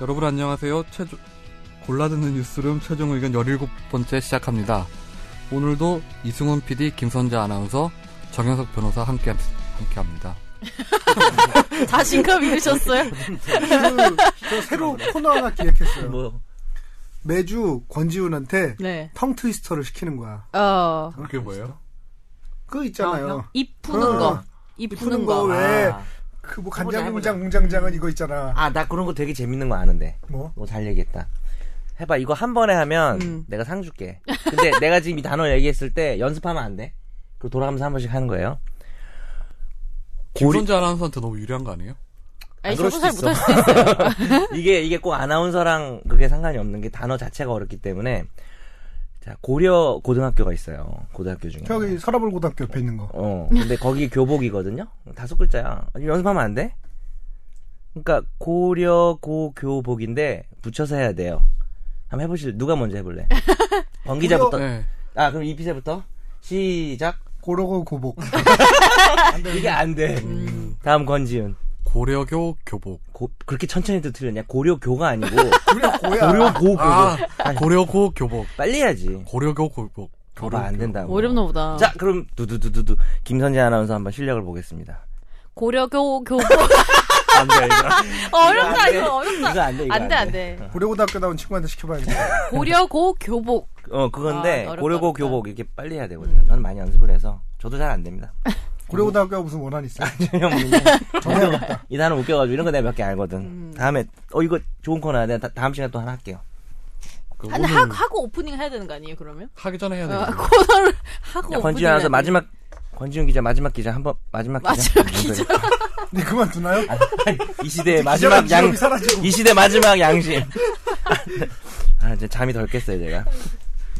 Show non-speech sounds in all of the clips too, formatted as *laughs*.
여러분 안녕하세요. 최종 골라듣는 뉴스룸 최종 의견 17번째 시작합니다. 오늘도 이승훈 PD, 김선재 아나운서, 정현석 변호사 함께 함께 합니다. 자신감 *laughs* 잃으셨어요? 그, 저 새로 코너 하나 기획했어요. 뭐 매주 권지훈한테 네. 텅 트위스터를 시키는 거야. 어, 그게 뭐예요? 그거 있잖아요. 입 푸는 어, 거. 입 푸는 거 거. 왜? 아. 그 뭐 간장. 공장 공장장은 이거 있잖아. 아, 나 그런 거 되게 재밌는 거 아는데. 뭐? 뭐잘 얘기했다. 해봐. 이거 한 번에 하면 음. 내가 상 줄게. 근데 *laughs* 내가 지금 이 단어 얘기했을 때 연습하면 안 돼. 그리고 돌아가면서 한 번씩 하는 거예요. 김선재 아나운서한테 너무 유리한 거 아니에요? 아니, 안 그럴 저도 잘 수도 못할 수도 있어요. *laughs* 이게 이게 꼭 아나운서랑 그게 상관이 없는 게 단어 자체가 어렵기 때문에 자 고려 고등학교가 있어요. 고등학교 중에. 저기 서라벌 고등학교 옆에 있는 거. 어. 근데 거기 교복이거든요. 다섯 글자야. 연습하면 안 돼? 그러니까 고려 고교복인데 붙여서 해야 돼요. 한번 해보실 누가 먼저 해볼래? *laughs* 권 기자부터. 네. 아 그럼 이피세부터 시작. 고로고 고복. *laughs* 이게 안 돼. 음, 다음 권지윤. 고려교 교복. 고, 그렇게 천천히도 틀렸냐? 고려교가 아니고 *laughs* 고려 고야. 고려고 교복. 아, 고려고 교복. 빨리 해야지. 고려교 교복. 봐봐 안 된다고. 어렵나 보다. 자, 그럼 두두두두두 김선재 아나운서 한번 실력을 보겠습니다. 고려교 교복. *laughs* 안 돼, 이거. *laughs* 어렵다, 안 돼. 이거 어렵다. 이거 안 돼, 이거 안 돼, 안 돼. 고려 고등학교 나온 친구한테 시켜봐야겠다. 고려고 교복. 어, 그건데 아, 어렵다, 고려고 어렵다. 교복 이렇게 빨리 해야 되거든요. 저는 많이 연습을 해서 저도 잘 안 됩니다. 고려 고등학교가 무슨 원한 있어? *laughs* 전혀 없는데 전해야겠다. 이 단어 웃겨가지고 이런 거 내가 몇 개 알거든. 음. 다음에 어 이거 좋은 코너야. 내가 다, 다음 시간에 또 하나 할게요. 그 아니, 하, 하고 오프닝 해야 되는 거 아니에요, 그러면? 하기 전에 해야 어, 되는 코너를 *laughs* 하고 오프닝. 권지윤 아나운서 마지막 권지윤 기자 마지막 기자 한번 마지막 기자. 마지막 기자. *laughs* 네 그만두나요? 이 시대의 마지막 양. 이 시대 마지막 양심. 아 이제 잠이 덜 깼어요 제가.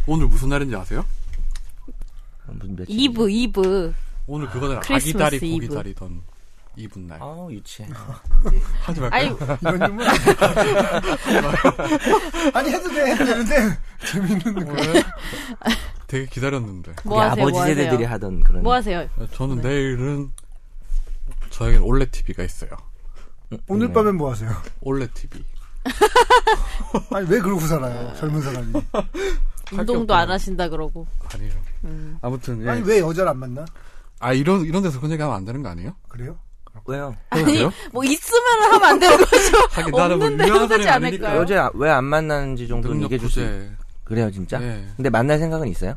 오늘 무슨 날인지 아세요? 무슨 며칠? 이브, 이브. 오늘 그거잖아. 크리스마스 아기 다리 이브. 고기 다리던 이분 날. 아 유치해. *laughs* 하지 말까요? 아니, 이런 질문. *laughs* 아니 해도 돼 해도 되는데 재밌는 거. 되게 기다렸는데. 뭐 하세요, 아버지 뭐 세대들이 하세요? 하던 그런. 뭐 하세요? 저는 내일은 저에겐 올레 TV가 있어요. 오늘 밤엔 뭐 하세요? 올레 TV. *laughs* 아니 왜 그러고 살아요? 젊은 사람이. 운동도 안 하신다 그러고. 아니에요. 음. 아무튼 예. 아니 왜 여자를 안 만나? 아 이런 이런 데서 그런 얘기 하면 안 되는 거 아니에요? 그래요? 왜요? 아니, 그러세요? 뭐 있으면 하면 안 되는 거죠. *laughs* 하긴 나는 뭐 없는데 유명한 사람이 않을까요? 아니니까요. 여자 왜안 만나는지 정도는 능력 얘기해 줄 수. 부재. 그래요 진짜? 예. 근데 만날 생각은 있어요?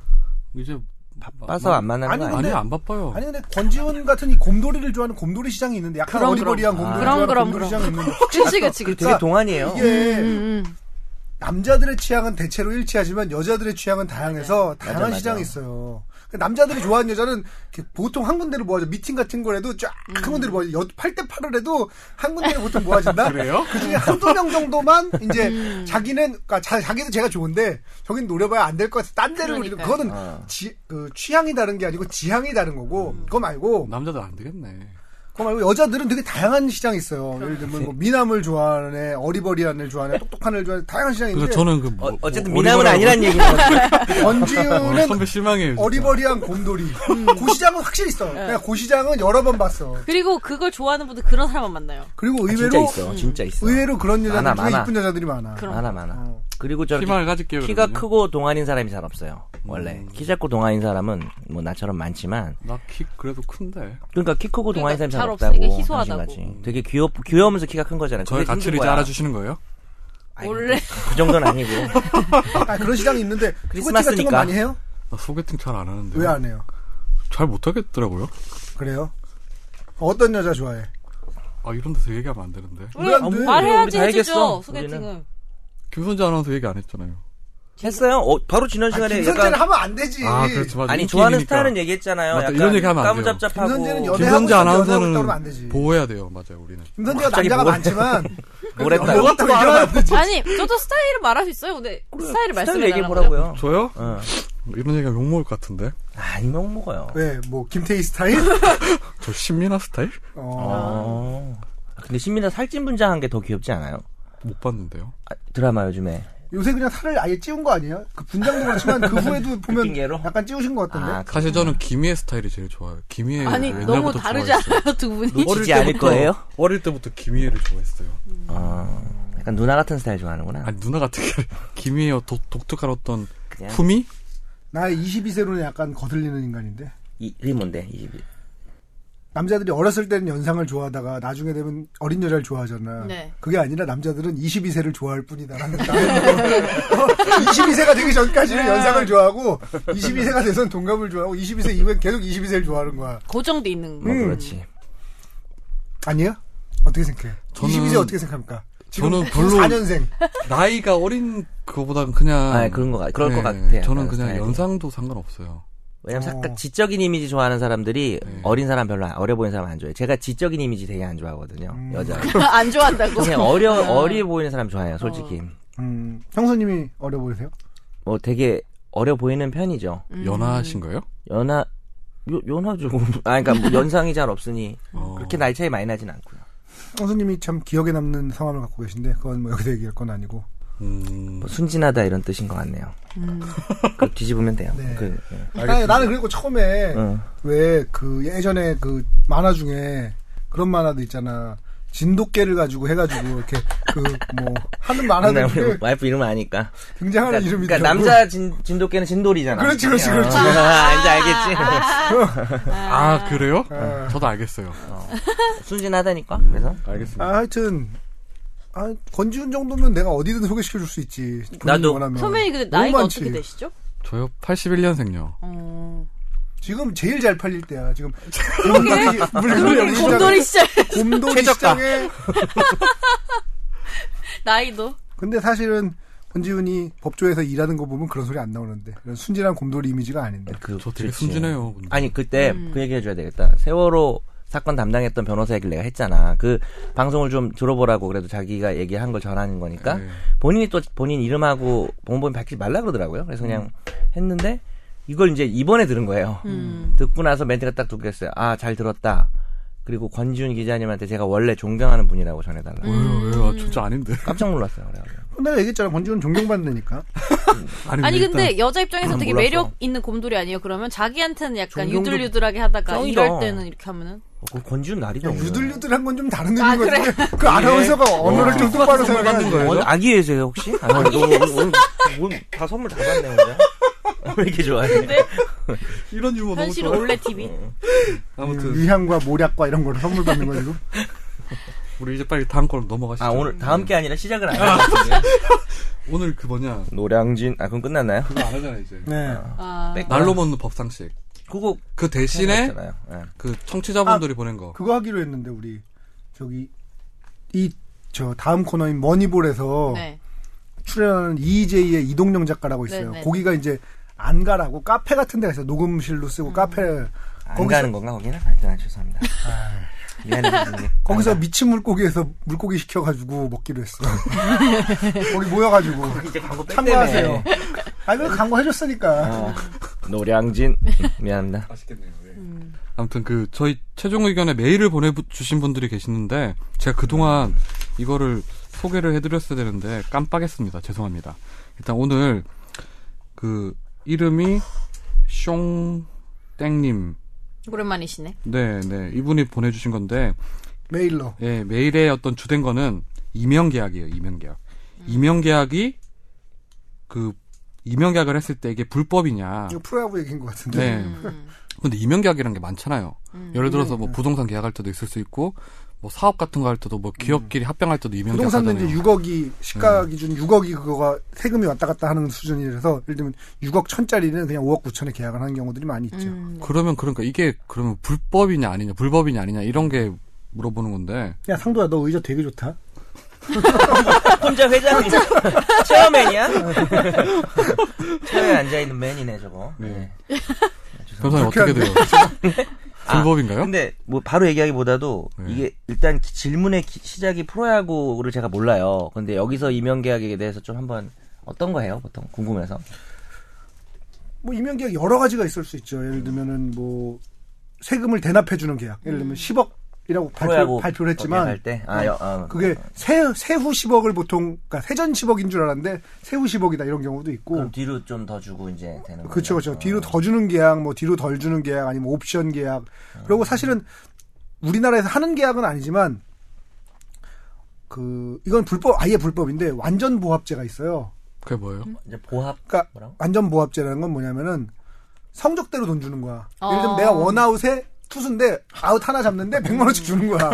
이제 바빠서 안 만나는 아니, 거 아니에요? 근데- 아니 안 바빠요. 아니 근데 권지훈 같은 이 곰돌이를 좋아하는 곰돌이 시장이 있는데 약간 그럼, 어리버리한 그럼. 곰돌이 그럼, 좋아하는 그럼, 곰돌이 그럼. 시장이 있는데 그치, 그치, 그치. 되게 동안이에요. 이게 음, 음. 남자들의 취향은 대체로 일치하지만 여자들의 취향은 다양해서 다양한 맞아, 맞아. 시장이 있어요. 그러니까 남자들이 좋아하는 여자는 보통 한 군데를 모아줘. 미팅 같은 거라도 쫙한 군데를 모아줘. 8대 8을 해도 한 군데를 보통 모아진다? *laughs* 그래요? 그 중에 한두 명 정도만 이제 음. 자기는, 그러니까 자, 자기도 제가 좋은데 저긴 노려봐야 안 될 것 같아. 딴 데를 노리는 그러니까요. 그거는 어. 지, 그 취향이 다른 게 아니고 지향이 다른 거고 음. 그거 말고 남자들 안 되겠네. 그거 말고 여자들은 되게 다양한 시장이 있어요. 예를 들면 뭐 미남을 좋아하는 애, 어리버리한 애를 좋아하는 애, 똑똑한 애를 좋아하는 애, 다양한 시장이 그래서 있는데 저는 그 뭐, 어, 어쨌든 뭐 미남은 아니란 얘기인 것 같아요. *laughs* 권지훈은 어, 선배 실망해요. 진짜. 어리버리한 곰돌이. 그 시장은 확실히 있어. 그냥 그 시장은 여러 번 봤어. 그리고 그걸 좋아하는 분들 그런 사람만 만나요. 그리고 아, 진짜 의외로 있어. 진짜 있어. 의외로 그런 여자들 많아, 중에 많아. 이쁜 여자들이 많아. 그럼. 많아 많아. 어. 그리고 저렇게 희망을 가질게요. 키가. 크고 동안인 사람이 잘 없어요. 원래 키 작고 동안인 사람은 뭐 나처럼 많지만 나 키 그래도 큰데. 그러니까 키 크고 동안인 그러니까 사람이 잘잘 없다고. 희소하다고. 되게 귀엽 귀여우면서 키가 큰 거잖아요. 힘든 가치를 이제. 알아주시는 거예요? 아니, 원래 그 정도는 아니고. *laughs* 아, 그런 시장이 있는데 소개팅 같은 거 크리스마스니까. 많이 해요? 나 소개팅 잘 안 하는데. 왜 안 해요? 잘 못하겠더라고요. 그래요? 어떤 여자 좋아해? 아 이런 데서 얘기하면 안 되는데. 왜안 돼? 우리 말해야지 다 해주죠. 소개팅은. 김선재 아나운서 얘기 안 했잖아요. 했어요? 어, 바로 지난 아, 시간에 김선재는 약간 하면 안 되지. 아 그렇지 맞아. 아니 좋아하는 있으니까. 스타일은 얘기했잖아요. 맞다, 약간 이런 얘기 하면 안 돼요. 까무잡잡하고 김선재는 연애- 김선재 아나운서는 그러면 안 되지. 보호해야 돼요. 맞아요. 우리는. 김선재가 남자가 뭘- 많지만 얘기하면 안 되지. 아니, 저도 스타일을 말할 수 있어요. 근데 스타일을 스타일 말씀해 얘기해 달라고요. 보라고요. 저요? 어. 이런 얘기가 욕 먹을 것 같은데. 아니 못 먹어요. 왜? 뭐 김태희 스타일? *laughs* 저 신민아 스타일? 어. 어. 근데 신민아 살찐 분장한 게 더 귀엽지 않아요? 못 봤는데요. 아, 드라마 요즘에. 요새 그냥 살을 아예 찌운 거 아니에요? 그 분장도 그렇지만 그 후에도 *laughs* 보면 핑계로? 약간 찌우신 것 같던데. 아, 사실 저는 김희애 스타일이 제일 좋아요. 김희애 아니, 너무 다르지 좋아했어요. 않아요, 두 분이? 놓치지 않을 거예요? 어릴 때부터 김희애를 좋아했어요. 아, 약간 누나 같은 스타일 좋아하는구나. 아니 누나 같은 게 김희애 독, 독특한 어떤 그냥 품위? 나 22세로는 약간 거슬리는 인간인데. 이, 이게 뭔데? 22. 남자들이 어렸을 때는 연상을 좋아하다가 나중에 되면 어린 여자를 좋아하잖아. 네. 그게 아니라 남자들은 22세를 좋아할 뿐이다라는 *laughs* 22세가 되기 전까지는 연상을 좋아하고 22세가 돼선 동갑을 좋아하고 22세 이후엔 계속 22세를 좋아하는 거야. 고정돼 있는 거. 뭐 음. 그렇지. 아니에요? 어떻게 생각해? 저는- 22세 어떻게 생각합니까? 저는 별로- 4년생. 나이가 어린 그거보다는 그냥 아, 그런 거 같- 그럴 것 네, 같아요. 저는 그냥 스타일이. 연상도 상관없어요. 왜냐면 어. 약간 지적인 이미지 좋아하는 사람들이 네. 어린 사람 별로 안- 어려 보이는 사람 안 좋아해요. 제가 지적인 이미지 되게 안 좋아하거든요. 음. 여자. *laughs* 안 좋아한다고. 그냥 어려 어리 보이는 사람 좋아해요. 솔직히. 음, 형수님이 어려 보이세요? 뭐 되게 어려 보이는 편이죠. 음. 연하신 거예요? 연하 요, 연하죠. *laughs* 아 그러니까 뭐 연상이 잘 없으니 어. 그렇게 나이 차이 많이 나진 않고요. 형수님이 참 기억에 남는 성함을 갖고 계신데 그건 뭐 여기서 얘기할 건 아니고. 음, 뭐 순진하다 이런 뜻인 것 같네요. 음. 그 뒤집으면 돼요. 네. 그, 예. 나는, 나는 그리고 처음에 응. 왜그 예전에 그 만화 중에 그런 만화도 있잖아. 진돗개를 가지고 해가지고 이렇게 그 뭐 하는 만화들 중에 우리 와이프 이름 아니까. 등장하는 그러니까, 이름이 그러니까 남자 진, 진돗개는 진돌이잖아. 그렇지, 그렇지, 그렇지. 아, *laughs* 이제 알겠지. 아 그래요? 아. 저도 알겠어요. 순진하다니까. 그래서 알겠습니다. 아, 하여튼 아, 권지훈 정도면 내가 어디든 소개시켜 줄 수 있지. 나도. 원하면. 선배님 근데 너무 나이가 많지. 어떻게 되시죠? 저요 81년생요. 어. 지금 제일 잘 팔릴 때야. 지금 곰돌이 물건이 곰돌이 시절 곰돌이. 시장에 *laughs* 나이도 근데 사실은 권지훈이 법조에서 일하는 거 보면 그런 소리 안 나오는데 그런 순진한 곰돌이 이미지가 아닌데. 그, 저 되게 그렇지. 순진해요. 근데. 아니 그때 음. 그 얘기 해줘야 되겠다. 세월호 사건 담당했던 변호사 얘기를 내가 했잖아. 그 방송을 좀 들어보라고 그래도 자기가 얘기한 걸 전하는 거니까 네. 본인이 또 본인 이름하고 본본 밝히지 말라 그러더라고요. 그래서 그냥 했는데 이걸 이제 이번에 들은 거예요. 음. 듣고 나서 멘트가 딱 두겠어요. 아 잘 들었다. 그리고 권지훈 기자님한테 제가 원래 존경하는 분이라고 전해달라. 고 왜요 왜요? 아, 진짜 아닌데. 깜짝 놀랐어요. 그래가지고. 내가 얘기했잖아. 권지훈 존경받는다니까. *laughs* 아니 일단 근데 여자 입장에서 난 되게 몰랐어. 매력 있는 곰돌이 아니에요? 그러면 자기한테는 약간 존경도- 유들유들하게 하다가 짱이다. 이럴 때는 이렇게 하면은 어, 그 권지훈 날이다. 오늘. 유들유들한 건 좀 다른 아, 의미인? 거지. 그 아나운서가 언어를 좀 똑바로 생각하는 거예요. 오늘 아기예세요 혹시? *laughs* 아, 너 오늘, 오늘, 오늘 다 선물 다 받네 혼자. *laughs* 왜 이렇게 좋아해? 이런 유머 너무 현실 좋아요. 올레 TV. 아무튼 위향과 모략과 이런 거를 선물 받는 거 지금. 우리 이제 빨리 다음 걸로 넘어가시죠. 아 오늘 다음 게 아니라 시작을 안 하거든요. *laughs* 오늘 그 뭐냐 노량진 아 그럼 끝났나요? 그거 안 하잖아 이제. 네. 아, 백- 날로 먹는 법상식. 그거 그 대신에. 예. 그 청취자분들이 보낸 거. 그거 하기로 했는데 우리 저기 이 저 다음 코너인 머니볼에서 네. 출연하는 EJ의 이동영 작가라고 있어요. 네네. 거기가 이제 안 가라고 카페 같은 데가 있어요. 녹음실로 쓰고 음. 카페 안 거기서- 가는 건가 거기는? 하여튼 아, 죄송합니다. 미안해. 거기서. 미친 물고기에서 물고기 시켜가지고 먹기로 했어. *laughs* 거기 모여가지고 이제 광고 뺐 참고하세요. *laughs* 아, 그 광고 해줬으니까. 어, 노량진 미안합니다. *laughs* 맛있겠네요. 음. 아무튼 그 저희 최종 의견에 메일을 보내주신 분들이 계시는데 제가 그동안 이거를 소개를 해드렸어야 되는데 깜빡했습니다. 죄송합니다. 일단 오늘 그 이름이 숑땡님 오랜만이시네. 네, 네 이분이 보내주신 건데 메일로. 예, 메일의 어떤 주된 거는 이명 계약이에요. 이명 계약. 이명 계약이 그 이명 계약을 했을 때 이게 불법이냐? 이거 프로야구 얘기인 것 같은데. 네. 음. 근데 이명 계약이라는 게 많잖아요. 음. 예를 들어서 네, 뭐 네. 부동산 계약할 때도 있을 수 있고 뭐 사업 같은 거 할 때도 뭐 기업끼리 합병할 때도 음. 부동산도 이제 계약하잖아요. 6억이 시가 기준 6억이 그거가 세금이 왔다 갔다 하는 수준이라서 예를 들면 6억 천짜리는 그냥 5억 9천에 계약을 하는 경우들이 많이 있죠. 음. 그러면 그러니까 이게 그러면 불법이냐 아니냐, 불법이냐 아니냐 이런 게 물어보는 건데 야 상도야 너 의자 되게 좋다. *laughs* 혼자 회장이 *laughs* 체어맨이야? *laughs* 체어에 앉아 있는 맨이네 저거. 네. 네. 변호사님 어떻게 돼요? 아, 불법인가요? 근데 뭐 바로 얘기하기보다도 네. 이게 일단 기- 질문의 기- 시작이 프로야구를 제가 몰라요. 근데 여기서 이명 계약에 대해서 좀 한번 어떤 거예요, 보통 궁금해서. 뭐 임용 계약 여러 가지가 있을 수 있죠. 예를 들면은 뭐 세금을 대납해 주는 계약. 예를 들면 10억 이라고 발표, 발표를 했지만 아, 여, 어, 그게 세, 세후 10억을 보통 그러니까 세전 10억인 줄 알았는데 세후 10억이다 이런 경우도 있고 그럼 뒤로 좀 더 주고 이제 되는 그렇죠. 그렇죠. 뒤로 더 주는 계약, 뭐 뒤로 덜 주는 계약, 아니면 옵션 계약. 그리고 사실은 우리나라에서 하는 계약은 아니지만 그 이건 불법 아예 불법인데 완전 보합제가 있어요. 그게 뭐예요? 이제 보합 그러니까 뭐라고? 완전 보합제라는 건 뭐냐면은 성적대로 돈 주는 거야. 어. 예를 들면 내가 원아웃에 투수인데 아웃 하나 잡는데 100만 원씩 주는 거야.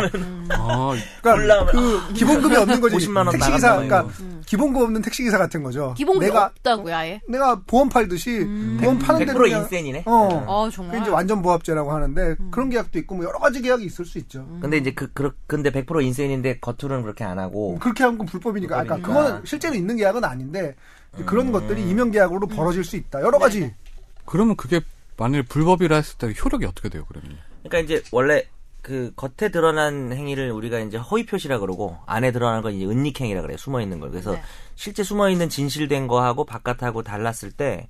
아, 그러니까 그 기본급이 없는 거지. 50만 원 택시기사 그러니까 기본급 없는 택시기사 같은 거죠. 기본급이 내가 없다고요, 아예? 내가 보험 팔듯이 보험 파는 대로 100% 그냥 인센이네. 어. 어, 그게 정말. 이제 완전 보합제라고 하는데 그런 계약도 있고 뭐 여러 가지 계약이 있을 수 있죠. 근데 이제 그, 그 근데 100% 인센인데 겉으로는 그렇게 안 하고 그렇게 한 건 불법이니까. 불법이니까. 그거는 실제로 있는 계약은 아닌데 그런 것들이 이명 계약으로 벌어질 수 있다. 여러 가지. 그러면 그게 만일 불법이라 했을 때 효력이 어떻게 돼요, 그러면? 그러니까 이제 원래 그 겉에 드러난 행위를 우리가 이제 허위 표시라 그러고 안에 드러난 건 이제 은닉 행위라 그래요. 숨어 있는 걸. 그래서 네. 실제 숨어 있는 진실된 거하고 바깥하고 달랐을 때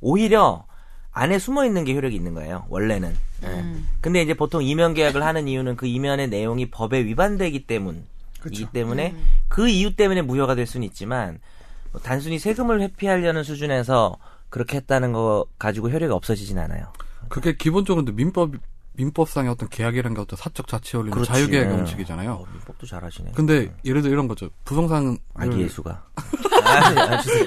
오히려 안에 숨어 있는 게 효력이 있는 거예요. 원래는. 예. 음. 근데 이제 보통 이면 계약을 하는 이유는 그 이면의 내용이 법에 위반되기 때문. 이기 때문에 음. 그 이유 때문에 무효가 될 수는 있지만 뭐 단순히 세금을 회피하려는 수준에서 그렇게 했다는 거 가지고 효력이 없어지진 않아요. 그게 기본적으로 민법, 민법상의 어떤 계약이라는 게 어떤 사적 자치 원리는 그렇지. 자유계약 예. 원칙이잖아요. 어, 민법도 잘하시네. 근데 예를 들어 이런 거죠. 부동산 아기 예수가. 아니, 아니, 주세요.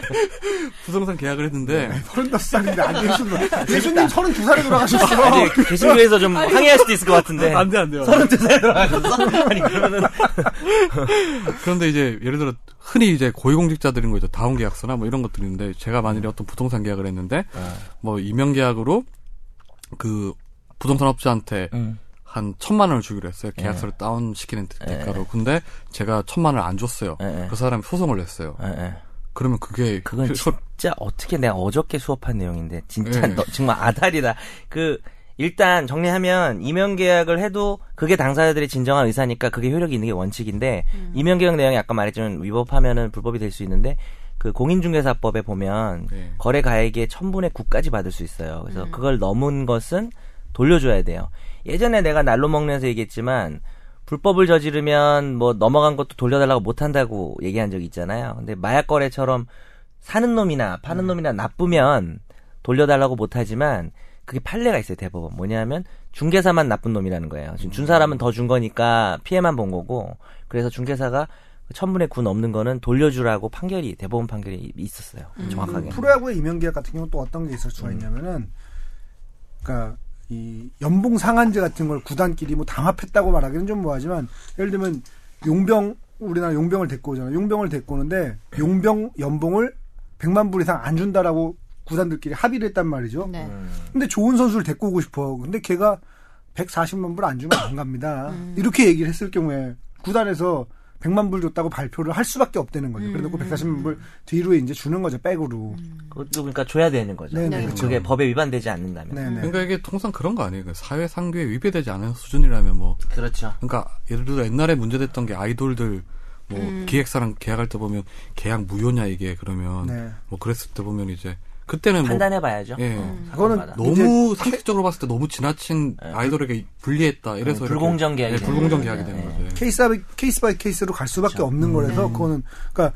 부동산 계약을 했는데 *laughs* 서른다섯 살인데 안 예수님. 예수님 서른두 살에 돌아가셨어. 아니, 개신교에서 좀 항의할 수도 있을 것 같은데. 안 돼, 안 돼요. 서른두 살에 돌아가셨어? 아니, 그러면은. *laughs* 그런데 이제 예를 들어 흔히 이제 고위공직자들인 거죠. 다운 계약서나 뭐 이런 것들인데 제가 만일에 어떤 부동산 계약을 했는데 뭐 임명 계약으로 그 부동산 업자한테 음. 한 천만 원을 주기로 했어요. 계약서를 다운 시키는 대가로. 근데 제가 천만 원을 안 줬어요. 예, 예. 그 사람이 소송을 냈어요. 예, 예. 그러면 그게 그건 효- 진짜 어떻게 내가 어저께 수업한 내용인데 진짜 예. 너 정말 아다리다. 그 일단 정리하면 이면 계약을 해도 그게 당사자들의 진정한 의사니까 그게 효력이 있는 게 원칙인데 이면 계약 내용이 아까 말했지만 위법하면은 불법이 될 수 있는데 그 공인중개사법에 보면 네. 거래 가액의 천분의 9까지 받을 수 있어요. 그래서 그걸 넘은 것은 돌려줘야 돼요. 예전에 내가 날로 먹면서 얘기했지만 불법을 저지르면 뭐 넘어간 것도 돌려달라고 못한다고 얘기한 적이 있잖아요. 근데 마약 거래처럼 사는 놈이나 파는 놈이나 나쁘면 돌려달라고 못하지만 그게 판례가 있어요 대법원 뭐냐면 중개사만 나쁜 놈이라는 거예요. 지금 준 사람은 더 준 거니까 피해만 본 거고 그래서 중개사가 천분의 구 넘는 거는 돌려주라고 판결이 대법원 판결이 있었어요. 정확하게. 프로야구의 이명 계약 같은 경우는 또 어떤 게 있을 수가 있냐면은, 그러니까 이 연봉 상한제 같은 걸 구단끼리 뭐 담합했다고 말하기는 좀 뭐하지만 예를 들면 용병 우리나라 용병을 데리고 오잖아요. 용병을 데리고 오는데 용병 연봉을 100만 불 이상 안 준다라고 구단들끼리 합의를 했단 말이죠. 네. 근데 좋은 선수를 데리고 오고 싶어. 근데 걔가 140만 불 안 주면 안 갑니다. 이렇게 얘기를 했을 경우에 구단에서 100만 불 줬다고 발표를 할 수밖에 없다는 거죠. 그래놓고 140만 불 뒤로 이제 주는 거죠. 백으로. 그것도 그러니까 줘야 되는 거죠. 네네, 네. 그렇죠. 그게 법에 위반되지 않는다면. 네네. 그러니까 이게 통상 그런 거 아니에요. 그 사회 상규에 위배되지 않은 수준이라면 뭐 그렇죠. 그러니까 예를 들어 옛날에 문제됐던 게 아이돌들 뭐 기획사랑 계약할 때 보면 계약 무효냐 이게 그러면 네. 뭐 그랬을 때 보면 이제 그때는 뭐 판단해 봐야죠. 예. 그거는 사건마다. 너무 상식적으로 봤을 때 너무 지나친 아이돌에게 불리했다. 이래서 음, 이렇게- 불공정 계약이 예, 되는 불공정 거죠. 계약이 되는 예. 거죠. case by, case by case로 갈 수밖에 그렇죠. 없는 음. 거라서 그거는 그러니까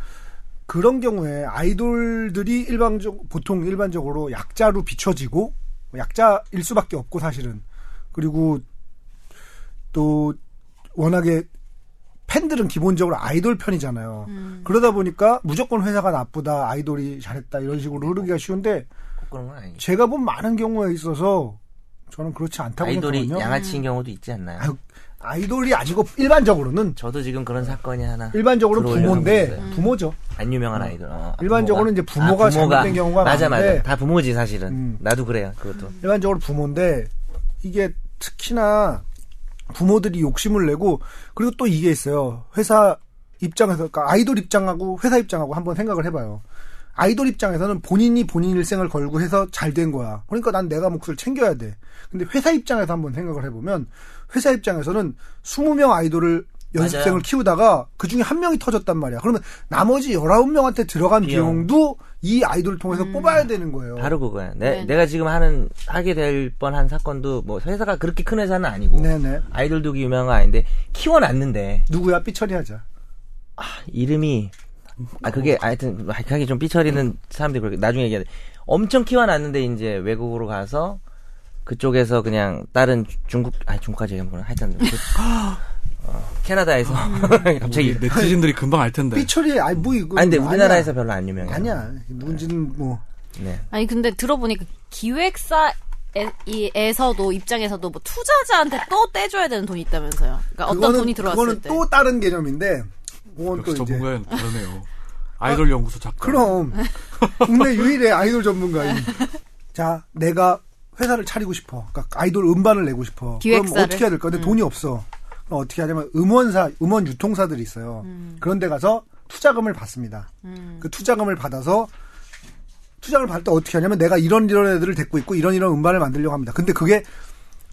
그런 경우에 아이돌들이 일방적 보통 일반적으로 약자로 비춰지고 약자일 수밖에 없고 사실은 그리고 또 워낙에 팬들은 기본적으로 아이돌 편이잖아요. 그러다 보니까 무조건 회사가 나쁘다, 아이돌이 잘했다 이런 식으로 흐르기가 쉬운데. 제가 본 많은 경우에 있어서 저는 그렇지 않다고 아이돌이 생각하거든요. 양아치인 경우도 있지 않나요? 아유, 아이돌이 아니고 일반적으로는 저도 지금 그런 사건이 하나 일반적으로 부모인데. 부모죠. 안 유명한 아이돌. 어, 일반적으로는 이제 부모가 잘못된 경우가 맞아 많은데 맞아 다 부모지 사실은. 음. 나도 그래요. 그것도. 일반적으로 부모인데 이게 특히나 부모들이 욕심을 내고 그리고 또 이게 있어요. 회사 입장에서 그러니까 아이돌 입장하고 회사 입장하고 한번 생각을 해봐요. 아이돌 입장에서는 본인이 본인 일생을 걸고 해서 잘 된 거야. 그러니까 난 내가 몫을 챙겨야 돼. 근데 회사 입장에서 한번 생각을 해보면 회사 입장에서는 20명 아이돌을 연습생을 맞아요. 키우다가 그 중에 한 명이 터졌단 말이야. 그러면 나머지 19명한테 들어간 비용. 비용도 이 아이돌을 통해서 뽑아야 되는 거예요. 바로 그거야. 내, 네. 내가 지금 하는 하게 될 뻔한 사건도 뭐 회사가 그렇게 큰 회사는 아니고 네네. 아이돌도 유명한 거 아닌데 키워놨는데 누구야 삐처리 하자. 이름이 아 그게 하여튼 하기 좀 삐처리는 사람들이 그렇게 나중에 얘기하는데 엄청 키워놨는데 이제 외국으로 가서 그쪽에서 그냥 다른 주- 중국 아 중국까지 얘기하면 하여튼 그, *laughs* 캐나다에서 *laughs* 갑자기 우리 네티즌들이 금방 알 텐데. 삐처리 아니 뭐 이거 아니 근데 아니야. 우리나라에서 별로 안 유명해요. 아니야 누군지는 뭐 네. 아니 근데 들어보니까 기획사 에서도 입장에서도 뭐 투자자한테 또 떼줘야 되는 돈이 있다면서요. 그러니까 어떤 그거는 돈이 들어왔을 그거는 때. 또 다른 개념인데 그건 또 역시 이제 전문가는 다르네요. 아이돌 연구소 작가. 그럼 *laughs* 국내 유일의 아이돌 전문가인. 자, 내가 회사를 차리고 싶어. 그러니까 아이돌 음반을 내고 싶어. 그럼 기획사를? 어떻게 해야 될까? 근데 돈이 없어. 어떻게 하냐면 음원사, 음원 유통사들이 있어요. 그런 데 가서 투자금을 받습니다. 그 투자금을 받아서 투자금을 받을 때 어떻게 하냐면 내가 이런 이런 애들을 데리고 있고 이런 이런 음반을 만들려고 합니다. 근데 그게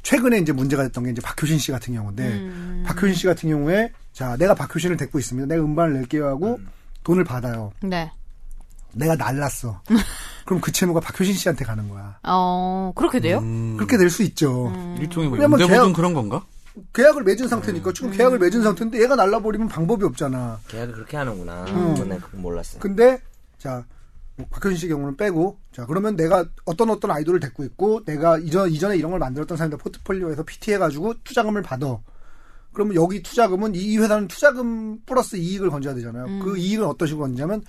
최근에 이제 문제가 됐던 게 이제 박효신 씨 같은 경우인데 박효신 씨 같은 경우에 자 내가 박효신을 데리고 있습니다. 내가 음반을 낼게요 하고 돈을 받아요. 네. 내가 날랐어. *laughs* 그럼 그 채무가 박효신 씨한테 가는 거야. 어 그렇게 돼요? 음, 그렇게 될 수 있죠. 일종의 뭐 연대보증 그런 건가? 계약을 맺은 상태니까 지금 계약을 맺은 상태인데 얘가 날라버리면 방법이 없잖아. 계약을 그렇게 하는구나. 음. 그거 몰랐어요. 근데 자 뭐 박효신 씨 경우는 빼고 자 그러면 내가 어떤 어떤 아이돌을 데리고 있고 내가 이전 이전에 이런 걸 만들었던 사람들 포트폴리오에서 PT 해가지고 투자금을 받아. 그러면 여기 투자금은 이 회사는 투자금 플러스 이익을 건져야 되잖아요. 그 이익은 어떤 식으로 건지냐면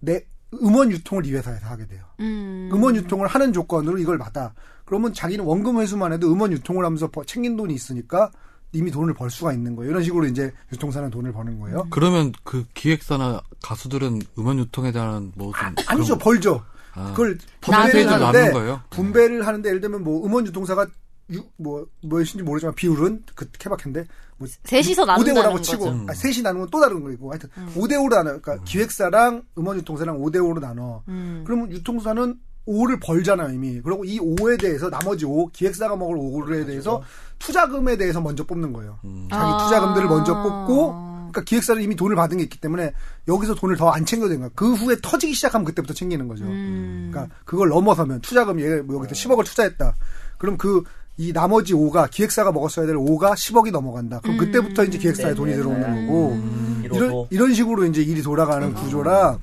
내 음원 유통을 이 회사에서 하게 돼요. 음. 음원 유통을 하는 조건으로 이걸 받아. 그러면 자기는 원금 회수만 해도 음원 유통을 하면서 버- 챙긴 돈이 있으니까 이미 돈을 벌 수가 있는 거예요. 이런 식으로 이제 유통사는 돈을 버는 거예요. 그러면 그 기획사나 가수들은 음원 유통에 대한 뭐 좀. 아 니죠, 벌죠. 아. 그걸 분배를 하는데 거예요? 분배를 하는데 예를 들면 뭐 음원 유통사가 유, 뭐 무엇인지 모르지만 비율은 그 케바케인데 뭐 셋이서 5대 나눈다는 5라고 거죠. 치고 음. 아, 셋이 나누면 또 다른 거고 하여튼 5대 5로 나눠. 그러니까 기획사랑 음원 유통사랑 5대 5로 나눠. 음. 그러면 유통사는 5를 벌잖아요, 이미. 그리고 이 5에 대해서 나머지 5, 기획사가 먹을 5에 대해서 투자금에 대해서 먼저 뽑는 거예요. 음. 자기 아. 투자금들을 먼저 뽑고, 그러니까 기획사는 이미 돈을 받은 게 있기 때문에 여기서 돈을 더 안 챙겨도 되는 거야. 그 후에 터지기 시작하면 그때부터 챙기는 거죠. 음. 그러니까 그걸 넘어서면 투자금 얘 뭐 여기서 10억을 투자했다. 그럼 그 이 나머지 5가 기획사가 먹었어야 될 5가 10억이 넘어간다. 그럼 그때부터 이제 기획사에 돈이 네, 들어오는 네. 거고 음. 이런. 이런 식으로 이제 일이 돌아가는 구조라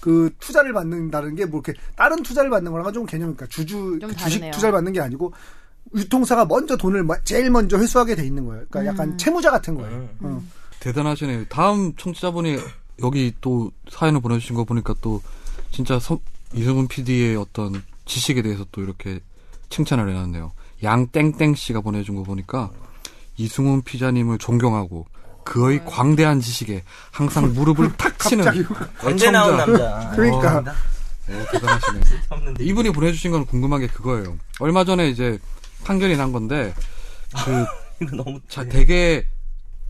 그 투자를 받는다는 게 뭐 이렇게 다른 투자를 받는 거랑은 좀 개념이 그러니까 주주 좀그 주식 다르네요. 투자를 받는 게 아니고 유통사가 먼저 돈을 마- 제일 먼저 회수하게 돼 있는 거예요. 그러니까 약간 채무자 같은 거예요. 음. 어. 대단하시네요. 다음 청취자분이 여기 또 사연을 보내주신 거 보니까 또 진짜 서- 이승훈 PD의 어떤 지식에 대해서 또 이렇게 칭찬을 해놨네요. 양땡땡 씨가 보내준 거 보니까 이승훈 피자님을 존경하고 그의 광대한 지식에 항상 무릎을 *laughs* 탁 치는 언제 나온 남자. 그러니까. 어, 어, 대단하시네. *laughs* 이분이 보내주신 건 궁금한 게 그거예요. 얼마 전에 이제 판결이 난 건데 그 *laughs* 이거 너무 자, 되게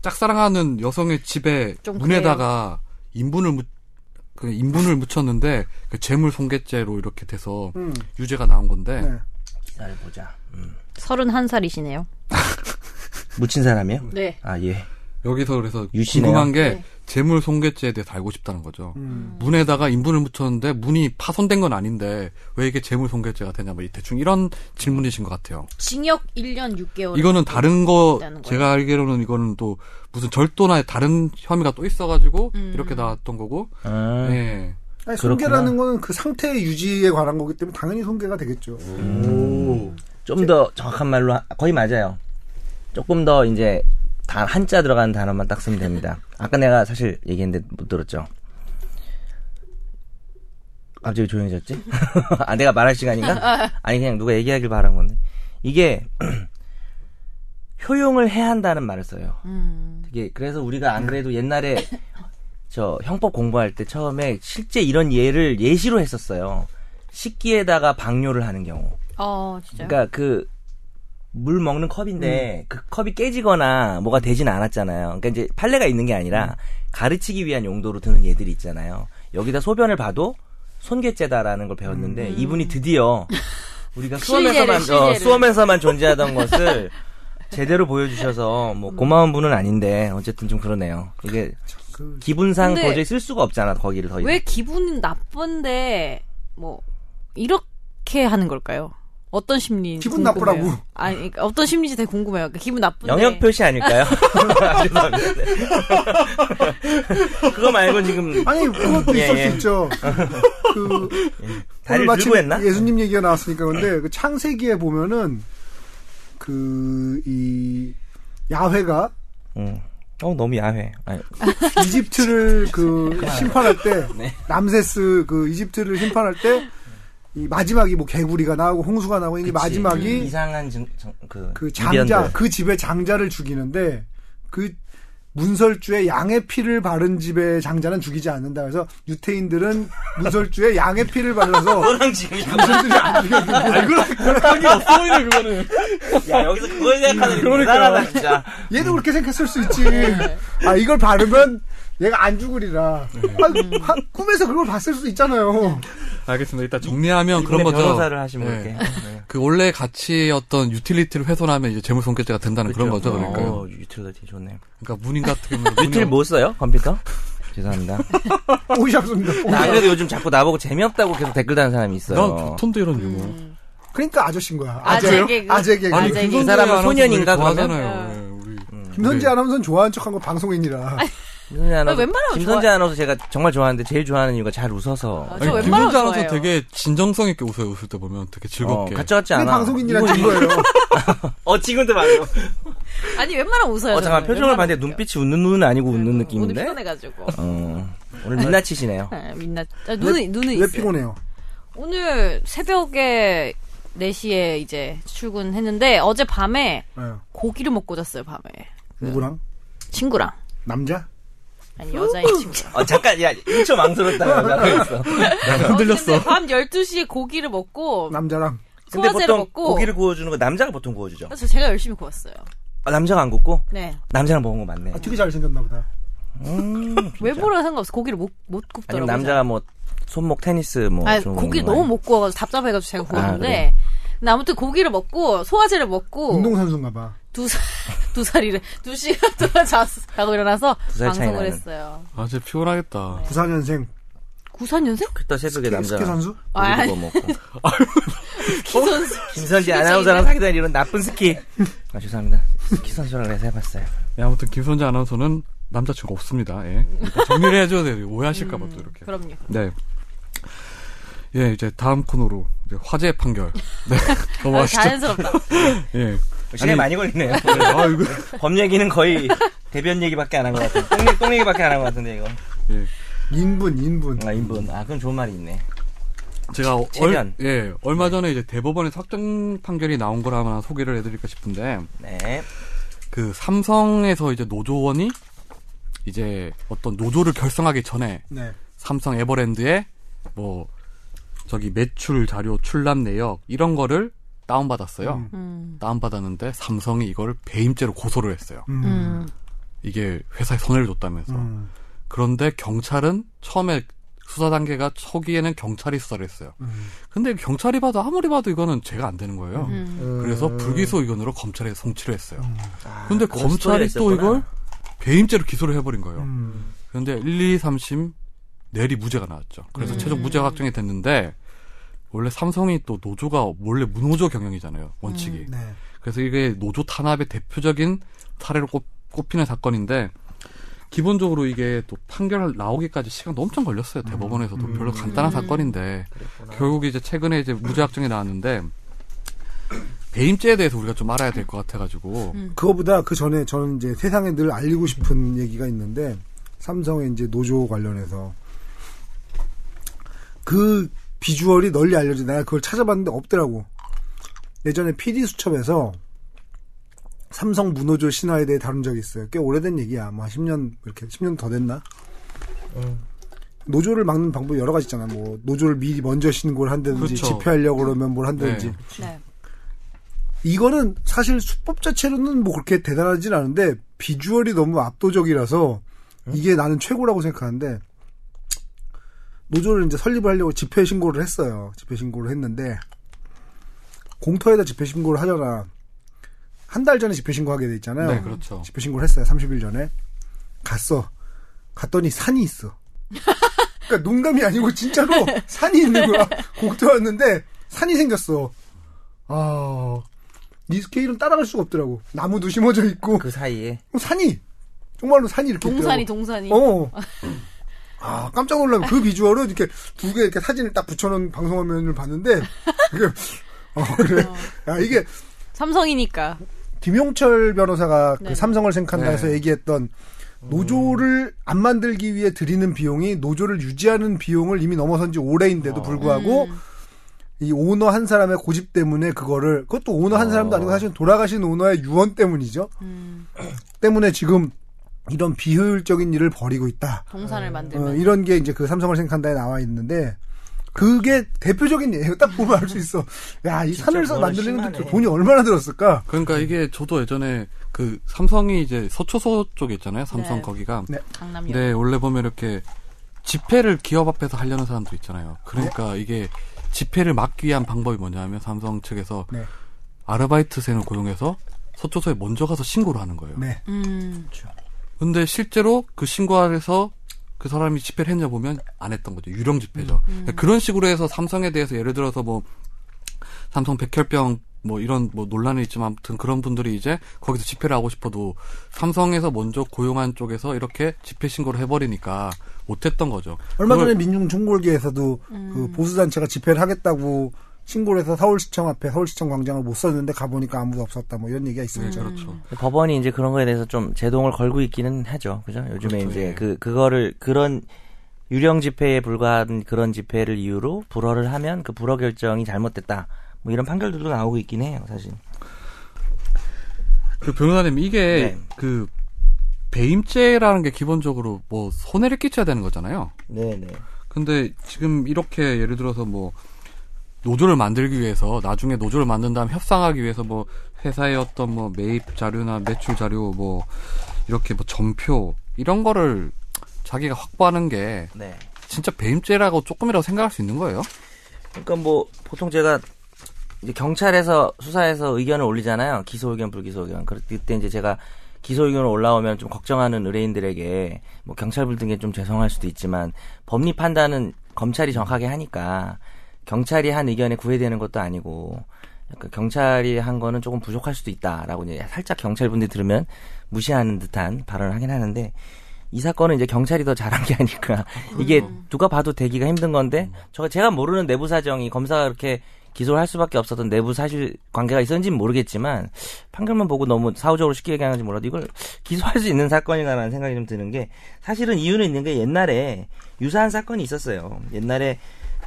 짝사랑하는 여성의 집에 좀 문에다가 인분을 묻, 그 인분을 묻혔는데 그 재물 손괴죄로 이렇게 돼서 음. 유죄가 나온 건데 네. 기사를 보자. 음. 31살이시네요. 묻힌 사람이요? 네. 아 예. 여기서 그래서 유시네요. 궁금한 게 네. 재물 손괴죄에 대해서 알고 싶다는 거죠. 음. 문에다가 인분을 묻혔는데 문이 파손된 건 아닌데 왜 이게 재물 손괴죄가 되냐 뭐 대충 이런 질문이신 것 같아요. 징역 1년 6개월. 이거는 다른 거. 제가 알기로는 이거는 또 무슨 절도나 다른 혐의가 또 있어가지고 음. 이렇게 나왔던 거고. 아, 네. 아니. 손괴라는 거는 그 상태 유지에 관한 거기 때문에 당연히 손괴가 되겠죠. 좀더 정확한 말로 하- 거의 맞아요. 조금 더 이제 단 한자 들어가는 단어만 딱 쓰면 됩니다. 아까 내가 사실 얘기했는데 못 들었죠. 갑자기 조용해졌지? *laughs* 아 내가 말할 시간인가? 아니 그냥 누가 얘기하길 바란 건데 이게 *clears throat* 효용을 해야 한다는 말을 써요. 음. 이게 그래서 우리가 안 그래도 옛날에 저 형법 공부할 때 처음에 실제 이런 예를 예시로 했었어요. 식기에다가 방뇨를 하는 경우. 어, 진짜요? 그러니까 그 물 먹는 컵인데 그 컵이 깨지거나 뭐가 되진 않았잖아요. 그러니까 이제 판례가 있는 게 아니라 가르치기 위한 용도로 드는 예들이 있잖아요. 여기다 소변을 봐도 손괴죄다라는 걸 배웠는데 이분이 드디어 우리가 수험에서만 실제를, 어. 수험에서만 존재하던 것을 제대로 보여주셔서 뭐 고마운 분은 아닌데 어쨌든 좀 그러네요. 이게 그 기분상 도저히 쓸 수가 없잖아 거기를 더왜 이상. 기분이 나쁜데 뭐 이렇게 하는 걸까요? 어떤 심리인지 기분 궁금해요. 나쁘라고. 아니 그러니까 어떤 심리인지 되게 궁금해요. 그러니까 기분 나쁜데 영역 표시 아닐까요? *laughs* 그거 말고 지금 아니 그것도 예, 있을 예. 수 있죠. *laughs* 그 다리를 오늘 마침 들고 했나? 예수님 얘기가 나왔으니까 근데 그 창세기에 보면은 그 이 야훼가 음. 어 너무 야해. 아니, 이집트를 그 심판할 때 *laughs* 네. 남세스 그 이집트를 심판할 때 이 마지막이 뭐 개구리가 나오고 홍수가 나오고 이게. 마지막이 이상한 정, 정, 그, 그 장자 이변들. 그 집의 장자를 죽이는데 그 문설주에 양의 피를 바른 집의 장자는 죽이지 않는다. 그래서 유태인들은 문설주에 *laughs* 양의 피를 발라서 너랑 지금 이거 당신들이 안 죽여도 *laughs* 딱이 없어 보이네 그거는. 야 여기서 그걸 생각하는 게 그러니까. 대단하다 진짜. 얘도 그렇게 생각했을 수 있지. 아 이걸 바르면 얘가 안 죽으리라. 아, 하- 꿈에서 그걸 봤을 수도 있잖아요. 알겠습니다. 일단 정리하면 그런 거죠. 변호사를 하시면 네. 네. 그 원래 가치였던 utility를 훼손하면 이제 재물손괴죄가 된다는 그런 거죠. 그러니까. 어, utility 좋네요. 그러니까 문인 같은 경우는 *laughs* util 뭐 써요? 컴퓨터? *laughs* 죄송합니다. 오셨습니다. 나 그래도 요즘 자꾸 나보고 재미없다고 계속 댓글 다는 사람이 있어요. 난 보통도 이런 유머. 음. 그러니까 아저씨인 거야. 아재 아재 개그. 아재 개그. 아니 그 사람은 소년인가, 그러면? 좋아하잖아요. 예, 우리 김선재 네. 아나운서는 좋아하는 척한 거 방송인이라. *laughs* 김선재 아나운서, 웬만하면 김선재 좋아- 아나운서 제가 정말 좋아하는데 제일 좋아하는 이유가 잘 웃어서. 아, 아니, 저 웬만하면 김선재 아나운서. 되게 진정성 있게 웃어요. 웃을 때 보면 되게 어, 즐겁게. 가짜 같지 그게 않아. 방송인이란 이거- 증거예요. *laughs* 어, 지금도 맞아요. 아니 웬만하면 웃어요. 어, 잠깐, 저는. 표정을 봤는데 웃겨요. 눈빛이 웃는 눈은 아니고 웃는 오늘 느낌인데? 피곤해가지고. 어, 오늘 민낯이시네요. *laughs* 네, 민낯. 아, 눈은 눈은 왜 있어요. 피곤해요? 오늘 새벽에 4시에 이제 출근했는데 어제 밤에 예. 고기를 먹고 잤어요 밤에 누구랑? 친구랑 남자? 아니 여자인 친구랑 어, 잠깐, 야, 1초 망설였다가 잠깐 있어. 흔들렸어. 어, 밤 12시에 고기를 먹고 남자랑? 근데 소화제를 보통 먹고 고기를 구워주는 거 남자가 보통 구워주죠. 그래서 제가 열심히 구웠어요 아, 남자가 안 굽고? 네 남자랑 먹은 거 맞네. 아, 되게 잘생겼나 보다. 음. *laughs* 외모랑 상관없어 고기를 못, 못 굽더라고요 아니면 남자가 뭐 손목 테니스 뭐 아니, 좀 고기 너무 거못 구워가지고 답답해가지고 제가 구웠는데 그래? 근데 아무튼 고기를 먹고 소화제를 먹고 운동선수인가 봐. 두, 살, *laughs* 두 살이래 두 시간 *laughs* 동안 잤, 자고 일어나서 두살 차이 방송을 나는. 했어요 아, 진짜 피곤하겠다. 94년생 94년생? 그때 새벽에 남자 스키 선수? 아, 구워 먹고 *laughs* 기선수 김선지 아나운서랑 사귀다니 이런 나쁜 스키 아 죄송합니다 스키 선수랑 해서 해봤어요 예, 아무튼 김선재 아나운서는 남자친구 없습니다. 예. 그러니까 정리를 해줘야 돼요. 오해하실까봐 또 이렇게. 그럼요 네. 예, 이제 다음 코너로 이제 화재 판결. 네. 아, 넘어가시죠. 자연스럽다 예. 시간이 아니, 많이 걸리네요 아, 이거. 법 얘기는 거의 대변 얘기밖에 안 한 것 같아요 똥, 얘기- 똥 얘기밖에 안 한 것 같은데 이거 예. 인분, 인분. 아 인분 아 그럼 좋은 말이 있네 제가 얼. 예, 얼마 전에 이제 대법원의 확정 판결이 나온 걸 하나 소개를 해드릴까 싶은데 네 그 삼성에서 이제 노조원이 이제 어떤 노조를 결성하기 전에 네. 삼성 에버랜드에 뭐 저기 매출 자료 출납 내역 이런 거를 다운받았어요. 음. 음. 다운받았는데 삼성이 이걸 배임죄로 고소를 했어요. 음. 음. 이게 회사에 손해를 줬다면서. 음. 그런데 경찰은 처음에 수사 단계가 초기에는 경찰이 수사를 했어요. 음. 근데 경찰이 봐도 아무리 봐도 이거는 죄가 안 되는 거예요. 음. 그래서 불기소 의견으로 검찰에 송치를 했어요. 아, 근데 검찰이 또. 이걸 배임죄로 기소를 해버린 거예요. 음. 그런데 1, 2, 3심 내리 무죄가 나왔죠. 그래서 음. 최종 무죄가 확정이 됐는데 원래 삼성이 또 노조가 원래 무노조 경영이잖아요. 원칙이. 네. 그래서 이게 노조 탄압의 대표적인 사례로 꼽, 꼽히는 사건인데 기본적으로 이게 또 판결 나오기까지 시간도 엄청 걸렸어요. 대법원에서도 음. 별로 간단한 음. 사건인데 결국 이제 최근에 이제 무죄 확정이 나왔는데 배임죄에 대해서 우리가 좀 알아야 될 것 같아가지고 음. 그거보다 그 전에 저는 이제 세상에 늘 알리고 싶은 얘기가 있는데 삼성의 이제 노조 관련해서 그 비주얼이 널리 알려져 내가 그걸 찾아봤는데 없더라고. 예전에 PD 수첩에서 삼성 무노조 신화에 대해 다룬 적이 있어요. 꽤 오래된 얘기야. 뭐 10년 이렇게 10년 더 됐나? 노조를 막는 방법이 여러 가지 있잖아. 뭐 노조를 미리 먼저 신고를 한다든지 그렇죠. 집회하려고 그러면 뭘 한다든지. 네. 네. 이거는 사실 수법 자체로는 뭐 그렇게 대단하진 않은데 비주얼이 너무 압도적이라서 이게 나는 최고라고 생각하는데 노조를 이제 설립을 하려고 집회 신고를 했어요. 집회 신고를 했는데 공터에다 집회 신고를 하잖아. 한달 전에 집회 신고하게 돼 있잖아요. 네 그렇죠. 집회 신고를 했어요. 30일 전에 갔어. 갔더니 산이 있어. 그러니까 농담이 아니고 진짜로 *laughs* 산이 있는 거야. 공터 왔는데 산이 생겼어. 아, 이 스케일은 따라갈 수가 없더라고. 나무도 심어져 있고 그 사이에 산이 정말로 산이 이렇게 동산이 있더라고. 동산이 어. 아, 깜짝 놀라면 그 비주얼은 이렇게 두 개 이렇게 사진을 딱 붙여놓은 방송화면을 봤는데, 이게, 어, 그래. 야, 이게, 삼성이니까 김용철 변호사가 그 네네. 삼성을 생각한다에서 네. 얘기했던 노조를 안 만들기 위해 들이는 비용이 노조를 유지하는 비용을 이미 넘어선 지 오래인데도 어. 불구하고 음. 이 오너 한 사람의 고집 때문에 그거를 그것도 오너 한 어. 사람도 아니고 사실 돌아가신 오너의 유언 때문이죠. 음. 때문에 지금 이런 비효율적인 일을 벌이고 있다. 동산을 어, 만들면 이런 게 이제 그 삼성을 생각한다에 나와 있는데 그게 대표적인 예예요. 딱 보면 알 수 있어. 야, 이 산을 만들려는데 심하네. 돈이 얼마나 들었을까? 그러니까 이게 저도 예전에 그 삼성이 이제 서초소 쪽에 있잖아요. 삼성 네. 거기가. 강남역. 네, 원래 보면 이렇게 집회를 기업 앞에서 하려는 사람도 있잖아요. 그러니까 이게 집회를 막기 위한 방법이 뭐냐면 삼성 측에서 네. 아르바이트생을 고용해서 서초소에 먼저 가서 신고를 하는 거예요. 네. 음. 근데 실제로 그 신고해서 그 사람이 집회를 했냐 보면 안 했던 거죠. 유령 집회죠. 그러니까 그런 식으로 해서 삼성에 대해서 예를 들어서 뭐 삼성 백혈병 뭐 이런 뭐 논란이 있지만 아무튼 그런 분들이 이제 거기서 집회를 하고 싶어도 삼성에서 먼저 고용한 쪽에서 이렇게 집회 신고를 해버리니까 못했던 거죠. 얼마 전에 그걸- 민중 총궐기에서도 그 보수단체가 집회를 하겠다고 신고를 해서 서울시청 앞에 서울시청 광장을 못 썼는데 가보니까 아무도 없었다 뭐 이런 얘기가 네, 있었죠. 그렇죠. 법원이 이제 그런 거에 대해서 좀 제동을 걸고 있기는 하죠. 그죠? 요즘에 그렇죠, 이제 예. 그, 그거를, 그런 유령 집회에 불과한 그런 집회를 이유로 불허를 하면 그 불허 결정이 잘못됐다. 뭐 이런 판결들도 나오고 있긴 해요, 사실. 그 변호사님 이게 네. 그 배임죄라는 게 기본적으로 뭐 손해를 끼쳐야 되는 거잖아요. 네 네. 근데 지금 이렇게 예를 들어서 뭐 노조를 만들기 위해서 나중에 노조를 만든 다음 협상하기 위해서 뭐 회사의 어떤 뭐 매입 자료나 매출 자료 뭐 이렇게 뭐 전표 이런 거를 자기가 확보하는 게 네. 진짜 배임죄라고 조금이라도 생각할 수 있는 거예요? 그러니까 뭐 보통 제가 이제 경찰에서 수사해서 의견을 올리잖아요. 기소 의견, 불기소 의견. 그럴 때 그때 이제 제가 기소 의견을 올라오면 좀 걱정하는 의뢰인들에게 뭐 경찰분 등에 좀 죄송할 수도 있지만 법리 판단은 검찰이 정확하게 하니까 경찰이 한 의견에 구애되는 것도 아니고 경찰이 한 거는 조금 부족할 수도 있다라고 이제 살짝 경찰분들이 들으면 무시하는 듯한 발언을 하긴 하는데 이 사건은 이제 경찰이 더 잘한 게 아닐까. 이게 누가 봐도 되기가 힘든 건데, 저 제가 모르는 내부 사정이 검사가 이렇게 기소를 할 수밖에 없었던 내부 사실 관계가 있었는지는 모르겠지만, 판결만 보고 너무 사후적으로 쉽게 얘기하는지 몰라도 이걸 기소할 수 있는 사건이다라는 생각이 좀 드는 게, 사실은 이유는 있는 게 옛날에 유사한 사건이 있었어요. 옛날에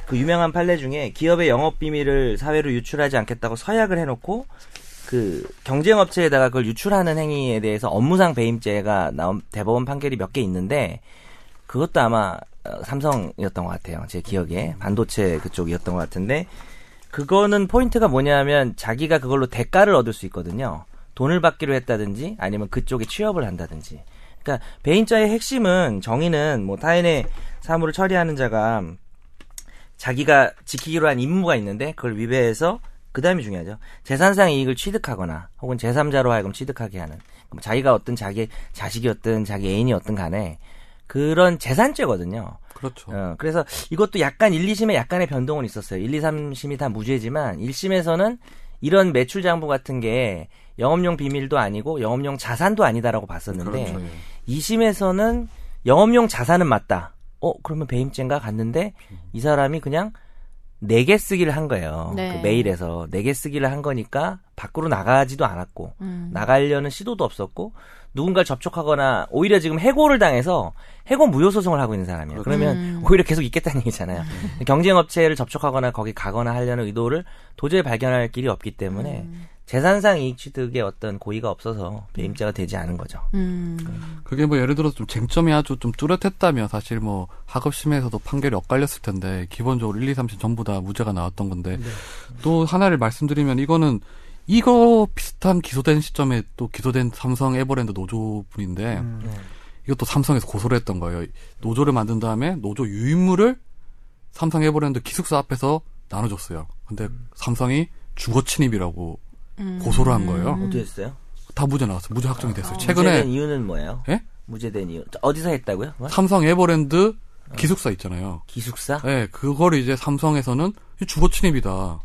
그 유명한 판례 중에 기업의 영업 비밀을 사회로 유출하지 않겠다고 서약을 해놓고 그 경쟁업체에다가 그걸 유출하는 행위에 대해서 업무상 배임죄가 나온 대법원 판결이 몇 개 있는데 그것도 아마 어, 삼성이었던 것 같아요. 제 기억에 반도체 그쪽이었던 것 같은데 그거는 포인트가 뭐냐면 자기가 그걸로 대가를 얻을 수 있거든요. 돈을 받기로 했다든지 아니면 그쪽에 취업을 한다든지. 그러니까 배임자의 핵심은 정의는 뭐 타인의 사물을 처리하는 자가 자기가 지키기로 한 임무가 있는데 그걸 위배해서 그 다음이 중요하죠. 재산상 이익을 취득하거나 혹은 제3자로 하여금 취득하게 하는 자기가 어떤 자기 자식이었든 자기 애인이었든 간에 그런 재산죄거든요. 그렇죠. 어, 그래서 이것도 약간 1, 2심에 약간의 변동은 있었어요. 1, 2, 3심이 다 무죄지만 1심에서는 이런 매출 장부 같은 게 영업용 비밀도 아니고 영업용 자산도 아니다라고 봤었는데 그렇죠. 예. 2심에서는 영업용 자산은 맞다. 어, 그러면 배임죄인가 갔는데 이 사람이 그냥 네 개 쓰기를 한 거예요. 네. 그 메일에서 네 개 쓰기를 한 거니까 밖으로 나가지도 않았고 음. 나가려는 시도도 없었고 누군가를 접촉하거나 오히려 지금 해고를 당해서 해고 무효 소송을 하고 있는 사람이에요. 그러면 음. 오히려 계속 있겠다는 얘기잖아요. 경쟁업체를 접촉하거나 거기 가거나 하려는 의도를 도저히 발견할 길이 없기 때문에 음. 재산상 이익 취득의 어떤 고의가 없어서 배임죄가 되지 않은 거죠. 음. 그게 뭐 예를 들어서 좀 쟁점이 아주 좀 뚜렷했다면 사실 뭐 학업심에서도 판결이 엇갈렸을 텐데 기본적으로 1, 2, 3심 전부 다 무죄가 나왔던 건데 또 하나를 말씀드리면 이거는 이거 비슷한 기소된 시점에 또 기소된 삼성 에버랜드 노조 분인데 음. 네. 이것도 삼성에서 고소를 했던 거예요. 노조를 만든 다음에 노조 유인물을 삼성 에버랜드 기숙사 앞에서 나눠줬어요. 근데 삼성이 주거 침입이라고 음. 고소를 한 거예요. 어떻게 했어요? 다 무죄 나왔어요. 무죄 확정이 됐어요. 무죄된 최근에 이유는 뭐예요? 예? 무죄된 이유. 어디서 했다고요? 뭐? 삼성 에버랜드 기숙사 있잖아요. 기숙사? 예, 그걸 이제 삼성에서는 이 주거 침입이다.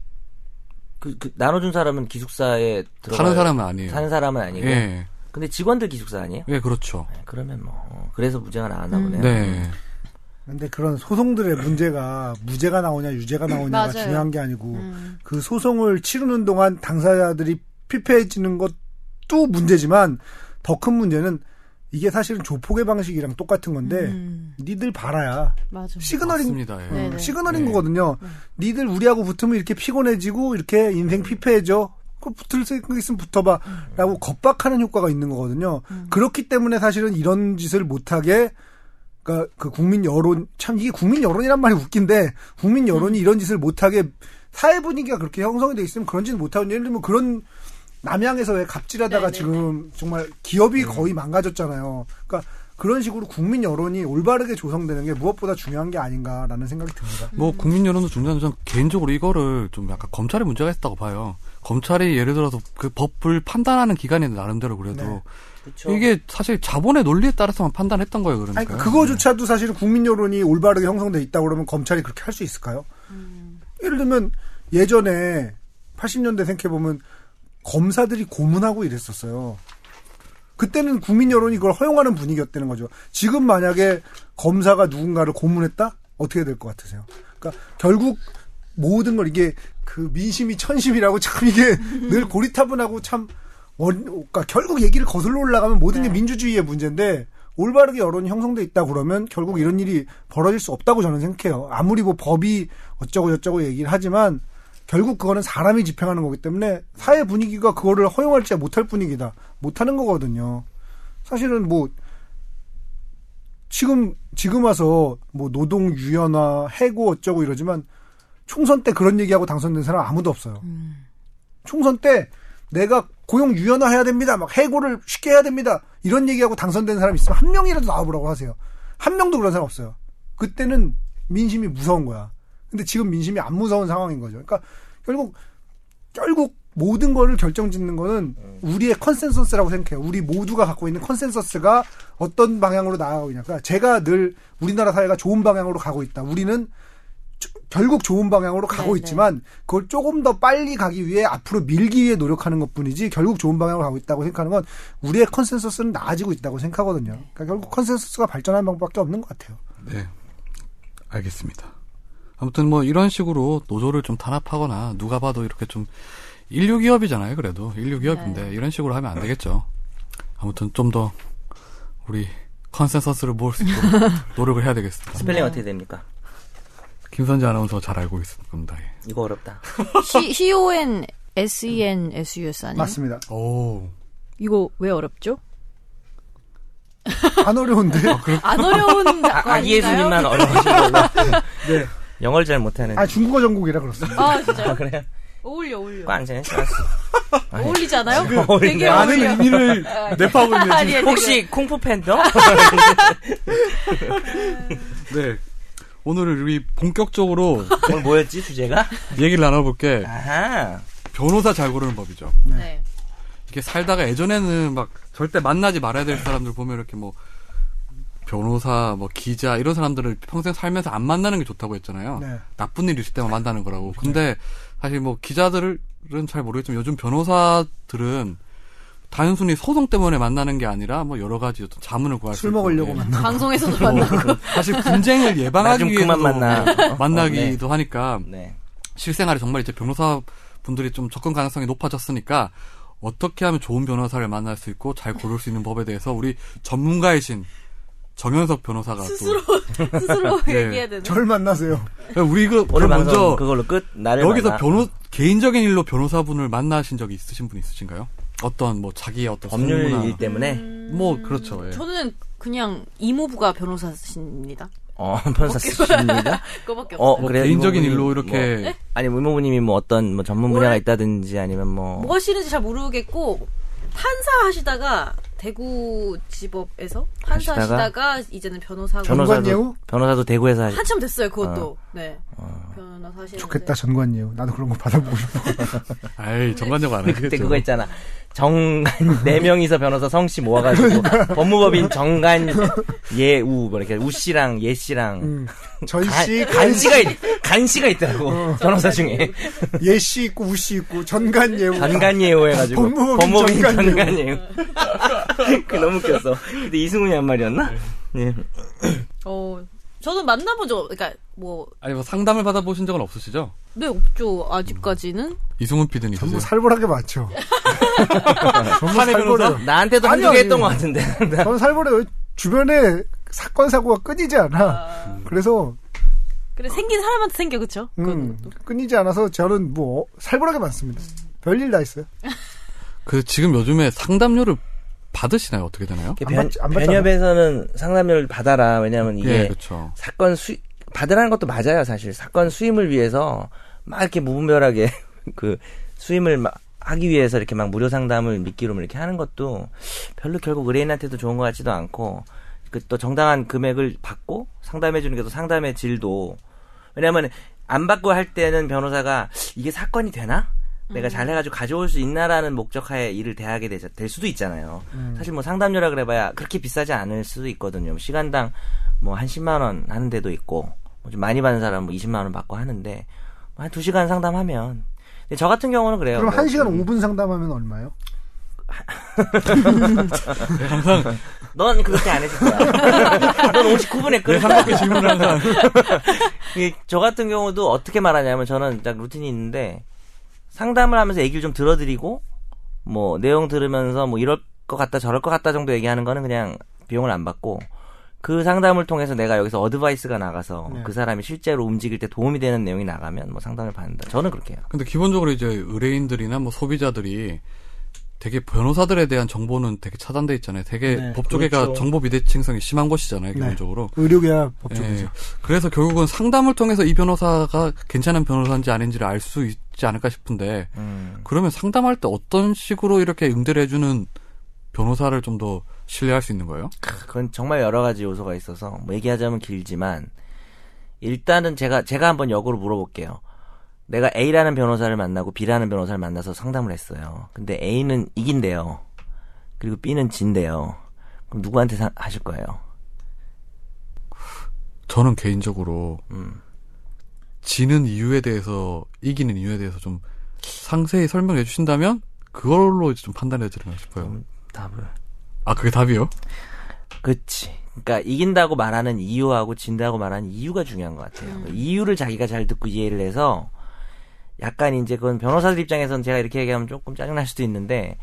그, 그 나눠준 사람은 기숙사에 들어가 사는 사람은 아니에요. 사는 사람은 아니고. 예, 근데 직원들 기숙사 아니에요? 예, 그렇죠. 네, 그러면 뭐 어, 그래서 무죄가 나왔나 보네요. 네. 근데 그런 소송들의 문제가 무죄가 나오냐 유죄가 나오냐가 맞아요. 중요한 게 아니고 음. 그 소송을 치르는 동안 당사자들이 피폐해지는 것 그것도 문제지만 더 큰 문제는 이게 사실은 조폭의 방식이랑 똑같은 건데 음, 니들 봐라야 맞아. 시그널인 맞습니다. 예. 네, 네. 시그널인 네. 거거든요. 니들 우리하고 붙으면 이렇게 피곤해지고 이렇게 인생 피폐해져. 그 붙을 생각 있으면 붙어봐. 라고 겁박하는 효과가 있는 거거든요. 그렇기 때문에 사실은 이런 짓을 못하게, 그니까 그 국민 여론, 참 이게 국민 여론이란 말이 웃긴데, 국민 여론이 이런 짓을 못하게 사회 분위기가 그렇게 형성이 돼 있으면 그런 짓을 못하고, 예를 들면 그런 남양에서 왜 갑질하다가 네네네. 지금 정말 기업이 거의 망가졌잖아요. 그러니까 그런 식으로 국민 여론이 올바르게 조성되는 게 무엇보다 중요한 게 아닌가라는 생각이 듭니다. 뭐 국민 여론도 중요한데 전 개인적으로 이거를 좀 약간 검찰의 문제가 있다고 봐요. 검찰이 예를 들어서 그 법을 판단하는 기관이 나름대로 그래도 네. 그쵸. 이게 사실 자본의 논리에 따라서만 판단했던 거예요. 아니, 그러니까. 그거조차도 사실은 국민 여론이 올바르게 형성돼 있다 그러면 검찰이 그렇게 할 수 있을까요? 예를 들면 예전에 80년대 생각해 보면 검사들이 고문하고 이랬었어요. 그때는 국민 여론이 그걸 허용하는 분위기였다는 거죠. 지금 만약에 검사가 누군가를 고문했다? 어떻게 될 것 같으세요? 그러니까 결국 모든 걸 이게 그 민심이 천심이라고 참 이게 *laughs* 늘 고리타분하고 참 원, 그러니까 결국 얘기를 거슬러 올라가면 모든 게 네. 민주주의의 문제인데 올바르게 여론이 형성돼 있다 그러면 결국 이런 일이 벌어질 수 없다고 저는 생각해요. 아무리 뭐 법이 어쩌고 저쩌고 얘기를 하지만 결국 그거는 사람이 집행하는 거기 때문에 사회 분위기가 그거를 허용할지 못할 분위기다. 못하는 거거든요. 사실은 뭐 지금 지금 와서 뭐 노동 유연화 해고 어쩌고 이러지만 총선 때 그런 얘기하고 당선된 사람 아무도 없어요. 총선 때 내가 고용 유연화해야 됩니다. 막 해고를 쉽게 해야 됩니다. 이런 얘기하고 당선된 사람 있으면 한 명이라도 나와보라고 하세요. 한 명도 그런 사람 없어요. 그때는 민심이 무서운 거야. 근데 지금 민심이 안 무서운 상황인 거죠. 그러니까 결국 결국 모든 거를 결정짓는 거는 우리의 consensus라고 생각해요. 우리 모두가 갖고 있는 consensus가 어떤 방향으로 나아가고 있냐. 그러니까 제가 늘 우리나라 사회가 좋은 방향으로 가고 있다. 우리는 조- 결국 좋은 방향으로 가고 네, 있지만 그걸 조금 더 빨리 가기 위해 앞으로 밀기 위해 노력하는 것 뿐이지 결국 좋은 방향으로 가고 있다고 생각하는 건 우리의 consensus는 나아지고 있다고 생각하거든요. 그러니까 결국 consensus가 발전하는 방법밖에 없는 것 같아요. 네. 알겠습니다. 아무튼 뭐 이런 식으로 노조를 좀 탄압하거나 누가 봐도 이렇게 좀 일류 기업이잖아요. 그래도 일류 기업인데 이런 식으로 하면 안 되겠죠. 아무튼 좀 더 우리 consensus를 모을 수 있도록 *laughs* 노력을 해야 되겠습니다. 스펠링 어떻게 됩니까? 김선재 아나운서 잘 알고 있을 겁니다. 예. 이거 어렵다. *laughs* C, C-O-N, S-E-N, S-U-S 아니에요? 맞습니다. 오. 이거 왜 어렵죠? 안 어려운데. 안 어려운 거 *laughs* 아? 이해수님만 어려우신 걸로. *laughs* 네. 영어를 잘 못하는. 아 중국어 전공이라 그렇습니다. 아, 진짜요? 그래요? 어울려, 어울려. 쏘았어. 어울리지 않아요? 어울리네. 되게 어울려. 의미를 내파고 있는 아니, 아니, 혹시 콩푸 팬더? 네. 오늘 우리 본격적으로 오늘 뭐였지 주제가? 얘기를 나눠볼 게 아하. 변호사 잘 고르는 법이죠. 네. 이렇게 살다가 예전에는 막 절대 만나지 말아야 될 사람들 보면 이렇게 뭐 변호사, 뭐 기자 이런 사람들을 평생 살면서 안 만나는 게 좋다고 했잖아요. 네. 나쁜 일 있을 때만 만나는 거라고. 근데 사실 뭐 기자들은 잘 모르겠지만 요즘 변호사들은 단순히 소송 때문에 만나는 게 아니라 뭐 여러 가지 어떤 자문을 구할 수술 있고, 먹으려고 예. 만나. 방송에서도 만나고. 사실 분쟁을 나 예방하기 좀 위해서 만나. *laughs* 만나기도 하니까 네. 실생활에 정말 이제 변호사 분들이 좀 접근 가능성이 높아졌으니까 어떻게 하면 좋은 변호사를 만날 수 있고 잘 고를 수 있는 법에 대해서 우리 전문가이신 정현석 변호사가 스스로, *laughs* 스스로 예. 얘기해야 되는. 절 만나세요. 또 우리 그 먼저 그걸로 끝. 나를 여기서 만나. 변호 개인적인 일로 변호사분을 만나신 적이 있으신 분 있으신가요? 어떤 뭐 자기의 어떤 법률 성무나 일 때문에 뭐 그렇죠. 예. 저는 그냥 이모부가 변호사십니다. 어 *laughs* 변호사십니다. *laughs* 그거밖에 어, 없어요. 뭐 그래요? 개인적인 일로 뭐- 이렇게 아니 의모부님이 뭐 어떤 뭐 전문 분야가 있다든지 아니면 뭐뭐 하시는지 잘 모르겠고 판사 하시다가 대구 지법에서 판사 하시다가 하시다가 이제는 변호사고 변호사도 전관예우? 변호사도 대구에서 하시. 한참 됐어요 그것도 네 변호사 하시는데 좋겠다 전관예우. 나도 그런 거 받아보고 싶어. *laughs* 아이 정관적 안 그때 하겠죠. 그거 있잖아. 정간 네 명이서 변호사 성씨 모아가지고 *laughs* 법무법인 정간 예우 뭐 이렇게 우 씨랑 예 씨랑 음. 전씨, 간, 간씨가 있, 간씨가 있더라고 변호사 중에 예 씨 있고 우 씨 있고 전관예우. 전간 예우 해가지고 법무법인 법무법인 전간 예우. *laughs* *laughs* 그 너무 웃겼어 근데 이승훈이 한 말이었나? 예. *clears throat* 어 저는 만나본 적 그러니까 뭐, 아니 뭐 상담을 받아보신 적은 없으시죠? 네, 없죠. 아직까지는. 이승훈 PD는 전부 있으세요? 살벌하게 많죠. *laughs* 전부 사내? 살벌해요. 나한테도 아니, 한두 개 아니. 했던 것 같은데. *laughs* 저는 살벌해요. 주변에 사건 사고가 끊이지 않아. 그래서 그래, 생긴 사람한테 생겨, 그쵸? 음, 그것도. 끊이지 않아서 저는 뭐 살벌하게 많습니다. 별일 다 있어요. 그 지금 요즘에 상담료를 받으시나요? 어떻게 되나요? 안 변, 받지- 안. 변협에서는 상담료를 받아라. 왜냐면 이게 예, 그렇죠. 사건 수 받으라는 것도 맞아요, 사실. 사건 수임을 위해서 막 이렇게 무분별하게 *laughs* 그 수임을 막 하기 위해서 이렇게 막 무료 상담을 미끼로 이렇게 하는 것도 별로 결국 의뢰인한테도 좋은 것 같지도 않고 그 또 정당한 금액을 받고 상담해 주는 게 또 상담의 질도 왜냐하면 안 받고 할 때는 변호사가 이게 사건이 되나? 내가 잘해가지고 가져올 수 있나라는 목적하에 일을 대하게 되, 될 수도 있잖아요. 사실 뭐 상담료라 그래봐야 그렇게 비싸지 않을 수도 있거든요. 시간당 뭐 한 10만 원 하는 데도 있고 뭐 좀 많이 받는 사람 뭐 20만 원 받고 하는데 한 2시간 상담하면 근데 저 같은 경우는 그래요. 그럼 뭐, 1시간 음, 5분 상담하면 얼마요? *laughs* 넌 그렇게 안 해줄 거야. *laughs* 넌 59분 했거든. 삼각대 질문을 항상 *laughs* 저 같은 경우도 어떻게 말하냐면 저는 딱 루틴이 있는데 상담을 하면서 얘기를 좀 들어드리고 뭐 내용 들으면서 뭐 이럴 것 같다 저럴 것 같다 정도 얘기하는 거는 그냥 비용을 안 받고 그 상담을 통해서 내가 여기서 advice가 나가서 네. 그 사람이 실제로 움직일 때 도움이 되는 내용이 나가면 뭐 상담을 받는다. 저는 그렇게 해요. 근데 기본적으로 이제 의뢰인들이나 뭐 소비자들이 되게 변호사들에 대한 정보는 되게 차단돼 있잖아요. 되게 네, 법조계가 그렇죠. 정보 비대칭성이 심한 곳이잖아요, 네. 기본적으로. 의료계와 법조계죠. 예. 그래서 결국은 상담을 통해서 이 변호사가 괜찮은 변호사인지 아닌지를 알 수 있지 않을까 싶은데 음. 그러면 상담할 때 어떤 식으로 이렇게 응대를 해주는 변호사를 좀 더 신뢰할 수 있는 거예요? 그건 정말 여러 가지 요소가 있어서 뭐 얘기하자면 길지만 일단은 제가 제가 한번 역으로 물어볼게요. 내가 A라는 변호사를 만나고 B라는 변호사를 만나서 상담을 했어요. 근데 A는 이긴대요. 그리고 B는 진대요. 그럼 누구한테 사- 하실 거예요? 저는 개인적으로 음. 지는 이유에 대해서 이기는 이유에 대해서 좀 상세히 설명해 주신다면 그걸로 이제 좀 판단해 드리나 싶어요. 음, 답을. 아 그게 답이요? 그치. 그러니까 이긴다고 말하는 이유하고 진다고 말하는 이유가 중요한 것 같아요. 그 이유를 자기가 잘 듣고 이해를 해서 약간 이제 그건 변호사들 입장에서는 제가 이렇게 얘기하면 조금 짜증날 수도 있는데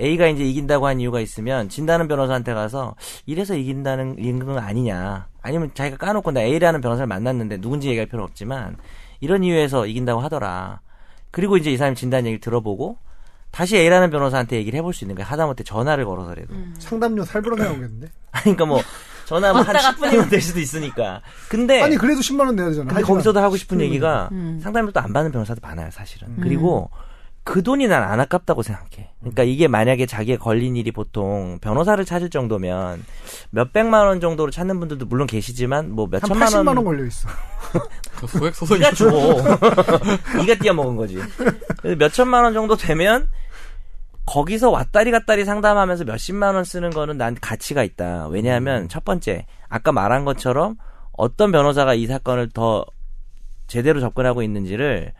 A가 이제 이긴다고 한 이유가 있으면 진다는 변호사한테 가서 이래서 이긴다는 이긴 건 아니냐. 아니면 자기가 까놓고 나 A라는 변호사를 만났는데 누군지 얘기할 필요 없지만 이런 이유에서 이긴다고 하더라. 그리고 이제 이 사람이 진다는 얘기를 들어보고 다시 A라는 변호사한테 얘기를 해볼 수 있는 거야. 하다못해 전화를 걸어서라도. 상담료 살벌하게 나오겠는데? *laughs* 아니, 그러니까 뭐 전화 뭐한 10분이면 될 수도 있으니까. 근데 아니 그래도 10만 원 내야 되잖아. 근데. 거기서도 하고 싶은 얘기가 음. 상담료 또안 받는 변호사도 많아요, 사실은. 그리고 그 돈이 난 안 아깝다고 생각해. 그러니까 이게 만약에 자기의 걸린 일이 보통 변호사를 찾을 정도면 몇 백만 원 정도로 찾는 분들도 물론 계시지만 뭐몇한 천만 80만 원원 걸려 있어. *laughs* 그 소액 소송이 줘. 네가 띄어먹은 거지. 그래서 몇 천만 원 정도 되면 거기서 왔다리 갔다리 상담하면서 몇십만 원 쓰는 거는 난 가치가 있다. 왜냐하면 첫 번째 아까 말한 것처럼 어떤 변호사가 이 사건을 더 제대로 접근하고 있는지를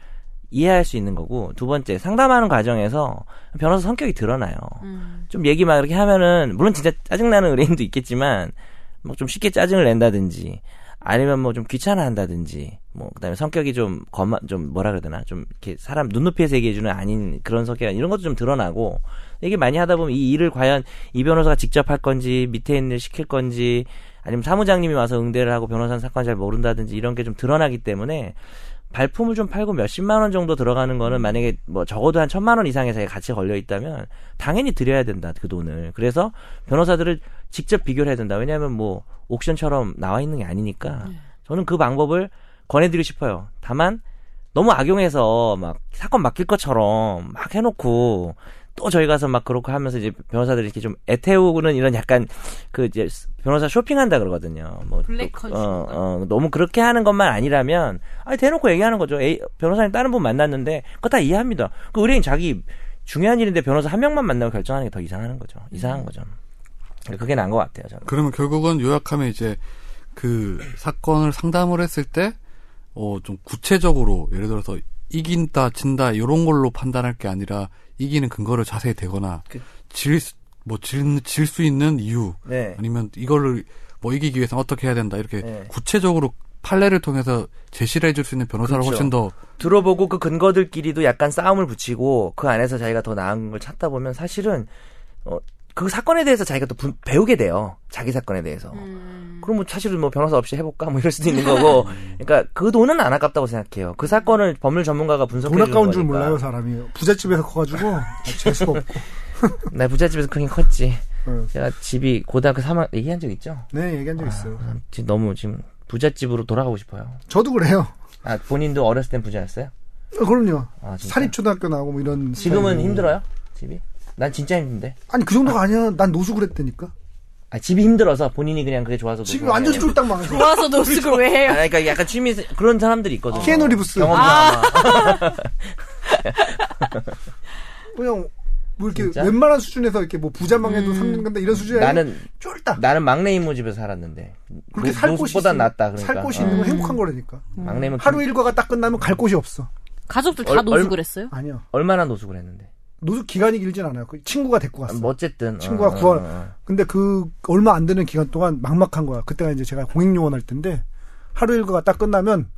이해할 수 있는 거고 두 번째 상담하는 과정에서 변호사 성격이 드러나요. 음. 좀 얘기 막 이렇게 하면은 물론 진짜 짜증나는 의뢰인도 있겠지만 뭐 좀 쉽게 짜증을 낸다든지 아니면 뭐 좀 귀찮아한다든지 뭐 그다음에 성격이 좀 거만 좀 뭐라 그래야 되나 좀 이렇게 사람 눈높이에서 얘기해주는 아닌 그런 성격 이런 것도 좀 드러나고 얘기 많이 하다 보면 이 일을 과연 이 변호사가 직접 할 건지 밑에 있는 일 시킬 건지 아니면 사무장님이 와서 응대를 하고 변호사는 사건 잘 모른다든지 이런 게 좀 드러나기 때문에 발품을 좀 팔고 몇십만 원 정도 들어가는 거는 만약에 뭐 적어도 한 천만 원 이상의 가치 걸려 있다면 당연히 드려야 된다 그 돈을. 그래서 변호사들을 직접 비교를 해야 된다. 왜냐하면 뭐 옥션처럼 나와 있는 게 아니니까 저는 그 방법을 권해드리고 싶어요. 다만 너무 악용해서 막 사건 맡길 것처럼 막 해놓고 또 저희 가서 막 그렇고 하면서 이제 변호사들이 이렇게 좀 애태우는 이런 약간 그 이제 변호사 쇼핑한다 그러거든요. 뭐 블랙 또, 컨슈머. 어, 어, 너무 그렇게 하는 것만 아니라면 아니 대놓고 얘기하는 거죠. 에이, 변호사님 다른 분 만났는데 그거 다 이해합니다. 그 의뢰인 자기 중요한 일인데 변호사 한 명만 만나고 결정하는 게 더 이상한 거죠. 이상한 거죠. 그게 나은 것 같아요. 저는. 그러면 결국은 요약하면 이제 그 사건을 상담을 했을 때, 어, 좀 구체적으로, 예를 들어서 이긴다, 진다, 이런 걸로 판단할 게 아니라, 이기는 근거를 자세히 대거나, 그- 질, 수- 뭐, 질, 질수 있는 이유, 네. 아니면 이거를 뭐 이기기 위해서 어떻게 해야 된다, 이렇게 네. 구체적으로 판례를 통해서 제시를 해줄 수 있는 변호사를 그렇죠. 훨씬 더 들어보고 그 근거들끼리도 약간 싸움을 붙이고 그 안에서 자기가 더 나은 걸 찾다 보면 사실은 어, 그 사건에 대해서 자기가 또 부- 배우게 돼요. 자기 사건에 대해서. 음. 그럼 뭐 사실은 뭐 변호사 없이 해볼까 뭐 이럴 수도 있는 거고. *laughs* 그러니까 그 돈은 안 아깝다고 생각해요. 그 사건을 법률 전문가가 분석해 돈 주는 아까운 줄. 몰라요 사람이 부잣집에서 커가지고 *laughs* 재수가 없고 나 부잣집에서 크긴 컸지. 어. 제가 집이 고등학교 3학 얘기한 적 있죠? 네 얘기한 적 있어요 아, 지금 너무 지금 부잣집으로 돌아가고 싶어요. 저도 그래요 아 본인도 어렸을 땐 부자였어요? 어, 그럼요 아, 진짜? 사립 초등학교 나오고 뭐 이런 지금은 스타일이고. 힘들어요? 집이? 난 진짜 힘든데. 아니 그 정도가 아니야 난 노숙을 했다니까 아 집이 힘들어서 본인이 그냥 그게 좋아서 집이 노숙을 완전. 쫄딱 망해서 좋아서 노숙을 왜 아, 해요? 그러니까 약간 취미 그런 사람들이 있거든요. 키아누 리브스. 경험 아. 드라마. *laughs* 그냥 뭐 이렇게 진짜? 웬만한 수준에서 이렇게 뭐 부자 망해도 사는 건데 이런 수준이 나는 쫄딱 나는 막내 이모 집에서 살았는데 그렇게 노- 살 곳이 있으면- 낫다 그러니까. 살 곳이 어. 있는 건 행복한 거라니까 막내 이모 하루 김- 일과가 딱 끝나면 갈 곳이 없어 가족들 다 얼- 노숙을 얼- 했어요? 아니요 얼마나 노숙을 했는데. 노숙 기간이 길진 않아요. 그 친구가 데리고 갔어 뭐 어쨌든. 친구가 어, 구할- 어, 어. 근데 그 얼마 안 되는 기간 동안 막막한 거야. 그때가 이제 제가 공익 요원 할 때인데 하루 일과가 딱 끝나면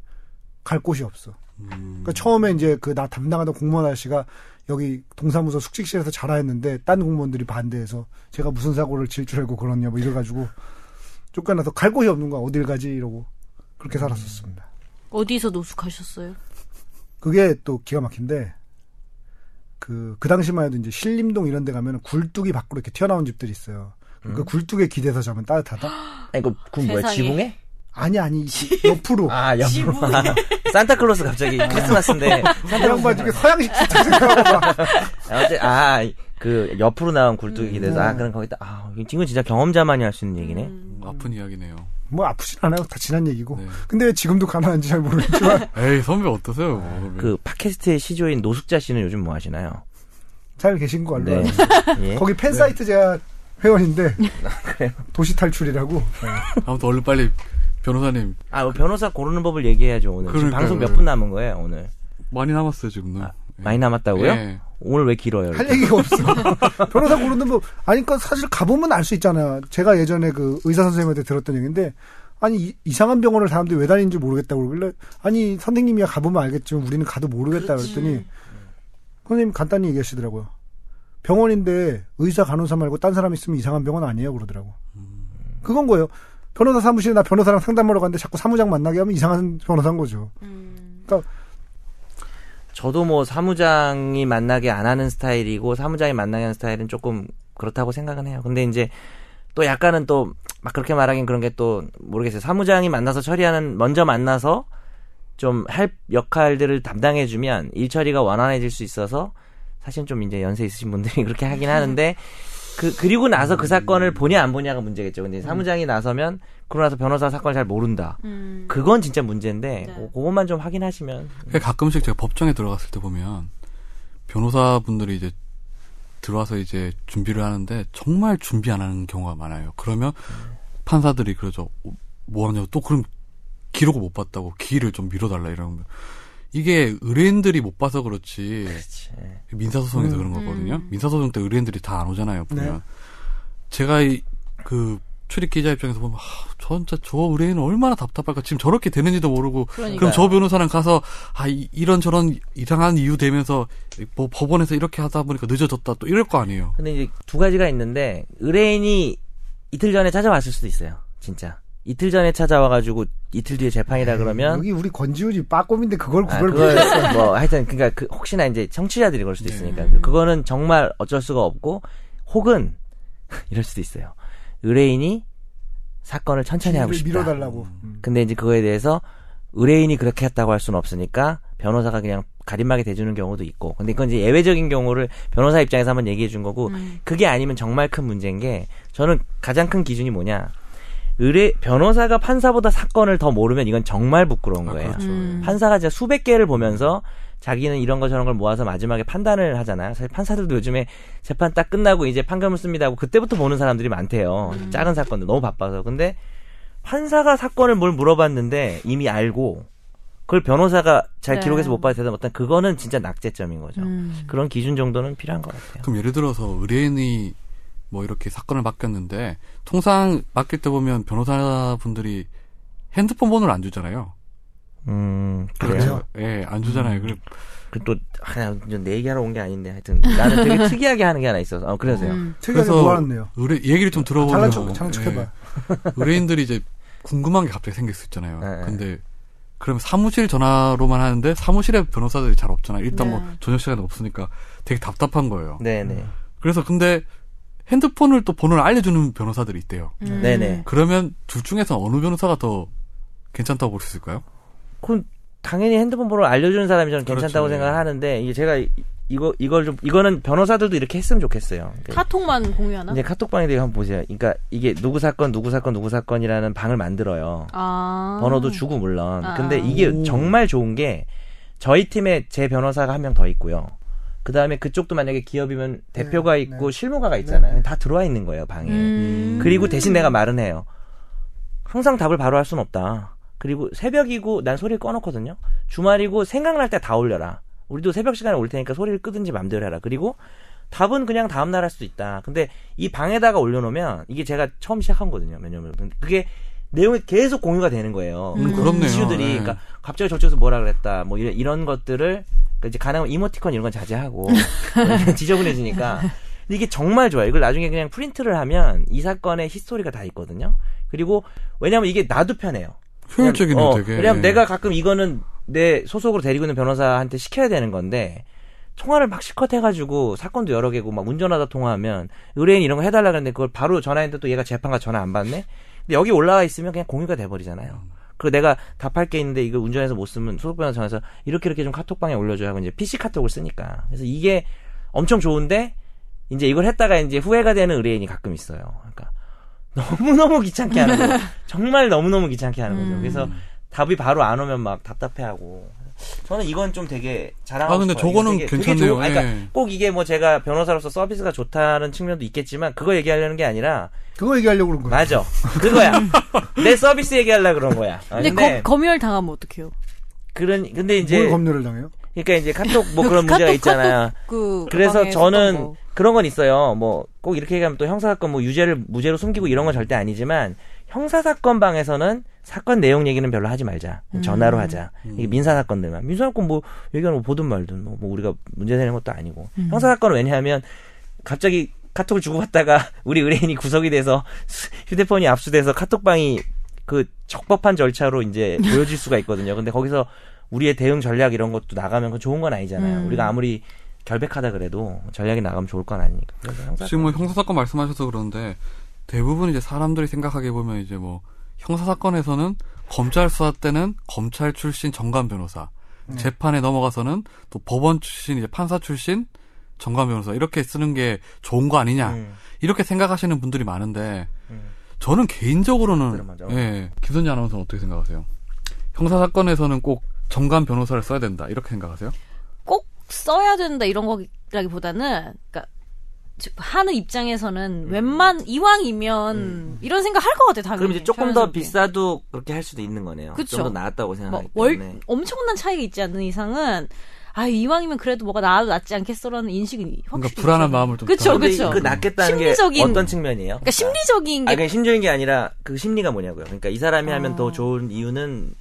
갈 곳이 없어. 그러니까 처음에 이제 그 나 담당하던 공무원 아저씨가 여기 동사무소 숙직실에서 자라했는데 딴 공무원들이 반대해서 제가 무슨 사고를 칠줄 알고 그러냐 뭐 이래가지고 쫓겨나서 갈 곳이 없는 거야. 어딜 가지 이러고 그렇게 살았었습니다. 어디서 노숙하셨어요? 그게 또 기가 막힌데 그, 그 당시만 해도 이제 신림동 이런 데 가면 굴뚝이 밖으로 이렇게 튀어나온 집들이 있어요. 그 굴뚝에 기대서 자면 따뜻하다? 아니 그, 그 뭐야. 지붕에? 아니, 아니, 이- 옆으로. *laughs* 아 옆으로 *laughs* 산타클로스 갑자기 크리스마스인데 *laughs* 그 양반 이게 서양식 진짜 생각하고 막. 어째 아그 옆으로 나온 굴뚝이 돼서 아 그럼 거기다 아 이건 진짜 경험자만이 할 수 있는 얘기네. 음. 아픈 이야기네요. 뭐 아프진 않아요. 다 지난 얘기고. 네. 근데 왜 지금도 가난한지 잘 모르겠지만 *laughs* 에이 선배 어떠세요? 선배? 그 팟캐스트의 시조인 노숙자 씨는 요즘 뭐 하시나요? 잘 계신 거 알고 네. 예. *laughs* 거기 팬 사이트 제가 회원인데 *laughs* 도시 탈출이라고. 네. 아무튼 얼른 빨리 변호사님 아, 뭐 변호사 고르는 법을 얘기해야죠, 오늘. 지금. 방송 몇 분 남은 거예요, 오늘? 많이 남았어요 지금은. 아, 예. 많이 남았다고요? 예. 오늘 왜 길어요? 할 이렇게? 얘기가 없어. *laughs* 변호사 고르는 뭐 아니 그러니까 사실 가보면 알 수 있잖아요. 제가 예전에 그 의사 선생님한테 들었던 얘기인데 아니 이- 이상한 병원을 사람들이 왜 다니는지 모르겠다고 그러길래 아니 선생님이야 가보면 알겠지만 우리는 가도 모르겠다 그렇지. 그랬더니 선생님 간단히 얘기하시더라고요. 병원인데 의사 간호사 말고 딴 사람 있으면 이상한 병원 아니에요 그러더라고. 그건 거예요. 변호사 사무실에 나 변호사랑 상담하러 갔는데 자꾸 사무장 만나게 하면 이상한 변호사인 거죠. 음. 저도 뭐 사무장이 만나게 안 하는 스타일이고 사무장이 만나게 하는 스타일은 조금 그렇다고 생각은 해요. 근데 이제 또 약간은 또 막 그렇게 말하긴 그런 게 또 모르겠어요. 사무장이 만나서 처리하는 먼저 만나서 좀 할 역할들을 담당해 주면 일 처리가 원활해질 수 있어서 사실 좀 이제 연세 있으신 분들이 *laughs* 그렇게 하긴 하는데 그 그리고 나서 그 사건을 보냐 안 보냐가 문제겠죠. 근데 사무장이 나서면 그러고 나서 변호사 사건을 잘 모른다. 음. 그건 진짜 문제인데 네. 그- 그것만 좀 확인하시면 그게 가끔씩 제가 법정에 들어갔을 때 보면 변호사분들이 이제 들어와서 이제 준비를 하는데 정말 준비 안 하는 경우가 많아요. 그러면 판사들이 그러죠. 어, 뭐 하냐고 또 그럼 기록을 못 봤다고 기일을 좀 미뤄달라 이러면 이게 의뢰인들이 못 봐서 그렇지 예. 민사소송에서 음. 그런 거거든요. 음. 민사소송 때 의뢰인들이 다 안 오잖아요. 보면 네. 제가 이, 그 출입 기자 입장에서 보면 아, 저 진짜 저 의뢰인은 얼마나 답답할까. 지금 저렇게 되는지도 모르고 그러니까요. 그럼 저 변호사랑 가서 아 이, 런 저런 이상한 이유 되면서 뭐 법원에서 이렇게 하다 보니까 늦어졌다 또 이럴 거 아니에요. 근데 이제 두 가지가 있는데 의뢰인이 이틀 전에 찾아왔을 수도 있어요. 진짜 이틀 전에 찾아와가지고 이틀 뒤에 재판이라 그러면 여기 우리 권지훈이 빠꼼인데 그걸 아, 구별 그걸 못했어. 뭐 하여튼 그러니까 그 혹시나 이제 청취자들이 그럴 수도 네. 있으니까 음. 그거는 정말 어쩔 수가 없고 혹은 *laughs* 이럴 수도 있어요. 의뢰인이 사건을 천천히 하고 싶다. 밀어달라고. 음. 근데 이제 그거에 대해서 의뢰인이 그렇게 했다고 할 수는 없으니까 변호사가 그냥 가림막이 대주는 경우도 있고. 근데 그건 이제 예외적인 경우를 변호사 입장에서 한번 얘기해 준 거고 음. 그게 아니면 정말 큰 문제인 게 저는 가장 큰 기준이 뭐냐. 의뢰 변호사가 판사보다 사건을 더 모르면 이건 정말 부끄러운 아, 거예요. 그렇죠. 음. 판사가 진짜 수백 개를 보면서 자기는 이런 거 저런 걸 모아서 마지막에 판단을 하잖아요. 사실 판사들도 요즘에 재판 딱 끝나고 이제 판결문 씁니다 하고 그때부터 보는 사람들이 많대요. 음. 작은 사건들 너무 바빠서. 근데 판사가 사건을 뭘 물어봤는데 이미 알고 그걸 변호사가 잘 네. 기록해서 못 받아 대답 못한 그거는 진짜 낙제점인 거죠. 음. 그런 기준 정도는 필요한 것 같아요. 그럼 예를 들어서 의뢰인이 뭐 이렇게 사건을 맡겼는데 통상 맡길 때 보면 변호사분들이 핸드폰 번호를 안 주잖아요. 음, 그렇죠. 그래요. 예, 안 주잖아요. 그래 그또 하나 내 얘기하러 온 게 아닌데 하여튼 나는 되게 *laughs* 특이하게 하는 게 하나 있어서. 어, 그러세요. 음. 책에서 그래서 뭐? 의뢰 얘기를 좀 들어보면 장난 척, 장난 척 해봐. 의뢰인들이 이제 궁금한 게 갑자기 생길 수 있잖아요. 네. 근데 그러면 사무실 전화로만 하는데 사무실에 변호사들이 잘 없잖아요. 일단 네. 뭐 저녁 시간에 없으니까 되게 답답한 거예요. 네네. 그래서 근데 핸드폰을 또 번호를 알려주는 변호사들이 있대요. 음. 네네. 그러면 둘 중에서 어느 변호사가 더 괜찮다고 볼 수 있을까요? 그건 당연히 핸드폰 번호를 알려주는 사람이 저는 괜찮다고 그렇죠. 생각을 하는데 이게 제가 이- 이거 이걸 좀 이거는 변호사들도 이렇게 했으면 좋겠어요. 그러니까 카톡만 공유하나? 이제 카톡방에 대해 한번 보세요. 그러니까 이게 누구 사건 누구 사건 누구 사건이라는 방을 만들어요. 아. 번호도 주고 물론. 아. 근데 이게 오. 정말 좋은 게 저희 팀에 제 변호사가 한 명 더 있고요. 그 다음에 그쪽도 만약에 기업이면 대표가 네, 있고 네. 실무가가 있잖아요. 네, 네. 다 들어와 있는 거예요 방에. 음. 그리고 대신 내가 말은 해요. 항상 답을 바로 할 수는 없다. 그리고 새벽이고 난 소리를 꺼놓거든요. 주말이고 생각날 때 다 올려라. 우리도 새벽 시간에 올 테니까 소리를 끄든지 맘대로 해라. 그리고 답은 그냥 다음날 할 수도 있다. 근데 이 방에다가 올려놓으면 이게 제가 처음 시작한 거거든요. 몇년 전부터. 그게 내용이 계속 공유가 되는 거예요. 음, 그 그렇네요. 이슈들이 네. 그러니까 갑자기 저쪽에서 뭐라 그랬다. 뭐 이런, 이런 것들을 그러니까 이제 가능하면 이모티콘 이런 건 자제하고 *laughs* 지저분해지니까 근데 이게 정말 좋아요. 이걸 나중에 그냥 프린트를 하면 이 사건의 히스토리가 다 있거든요. 그리고 왜냐면 이게 나도 편해요. 효율적이네요, 어, 되게. 왜냐면 내가 가끔 이거는 내 소속으로 데리고 있는 변호사한테 시켜야 되는 건데 통화를 막 실컷 해가지고 사건도 여러 개고 막 운전하다 통화하면 의뢰인 이런 거 해달라 그랬는데 그걸 바로 전화했는데 또 얘가 재판가 전화 안 받네. 근데 여기 올라와 있으면 그냥 공유가 돼버리잖아요. 그리고 내가 답할 게 있는데 이걸 운전해서 못 쓰면 소속 변호사 전화해서 이렇게 이렇게 좀 카톡방에 올려줘야 하고 이제 PC 카톡을 쓰니까 그래서 이게 엄청 좋은데 이제 이걸 했다가 이제 후회가 되는 의뢰인이 가끔 있어요. 그러니까 너무너무 귀찮게 하는 거죠. *laughs* 정말 너무너무 귀찮게 하는 거죠. 음. 그래서 답이 바로 안 오면 막 답답해하고. 저는 이건 좀 되게 자랑하고 아, 근데 싶어요. 저거는 되게, 되게 괜찮네요. 좋은- 아니, 그러니까 예. 꼭 이게 뭐 제가 변호사로서 서비스가 좋다는 측면도 있겠지만 그거 얘기하려는 게 아니라 그거 얘기하려고 그런 거예요. 맞아 그거야 *laughs* 내 서비스 얘기하려 그런 거야. 아, 근데, 근데 거, 검열 당하면 어떡해요? 그런 근데 이제 뭘 검열을 당해요? 그러니까 이제 카톡 뭐 그런 *laughs* 문제가 카톡, 있잖아요. 카톡 그 그래서 저는 거. 그런 건 있어요. 뭐 꼭 이렇게 얘기하면 또 형사 사건 뭐 유죄를 무죄로 숨기고 이런 건 절대 아니지만 형사 사건 방에서는 사건 내용 얘기는 별로 하지 말자. 전화로 하자. 이게 민사 사건들만. 민사 사건 뭐 얘기하는 거 보든 말든 뭐 우리가 문제 되는 것도 아니고. 형사 사건은 왜냐하면 갑자기 카톡을 주고받다가 *laughs* 우리 의뢰인이 구속이 돼서 *laughs* 휴대폰이 압수돼서 카톡방이 그 적법한 절차로 이제 보여질 수가 있거든요. 근데 거기서 우리의 대응 전략 이런 것도 나가면 그건 좋은 건 아니잖아요. 음. 우리가 아무리 결백하다 그래도 전략이 나가면 좋을 건 아니니까. 그래서 형사 지금 뭐 형사 사건 말씀하셔서 그러는데 대부분 이제 사람들이 생각하게 보면 이제 뭐 형사 사건에서는 검찰 수사 때는 검찰 출신 정관 변호사, 재판에 넘어가서는 또 법원 출신 이제 판사 출신 정관 변호사 이렇게 쓰는 게 좋은 거 아니냐 음. 이렇게 생각하시는 분들이 많은데 음. 저는 개인적으로는. 예 김선재 아나운서는 어떻게 생각하세요? 형사 사건에서는 꼭 정관 변호사를 써야 된다 이렇게 생각하세요? 꼭 써야 된다 이런 거라기보다는 그러니까 즉, 하는 입장에서는 웬만 이왕이면 이런 생각 할 것 같아 당연히. 음. 그럼 이제 조금 더 자연스럽게. 비싸도 그렇게 할 수도 있는 거네요. 그쵸. 좀더 나았다고 뭐 생각하기 월, 때문에. 엄청난 차이가 있지 않는 이상은 아 이왕이면 그래도 뭐가 나아도 낫지 않겠어라는 인식이 확실히 그러니까 불안한 있잖아요. 마음을 좀 그쵸 근데 그쵸 그 낫겠다는 심리적인- 게 어떤 측면이에요? 그러니까 심리적인 아, 게 그냥 심리적인 게 아니라 그 심리가 뭐냐고요. 그러니까 이 사람이 하면 어. 더 좋은 이유는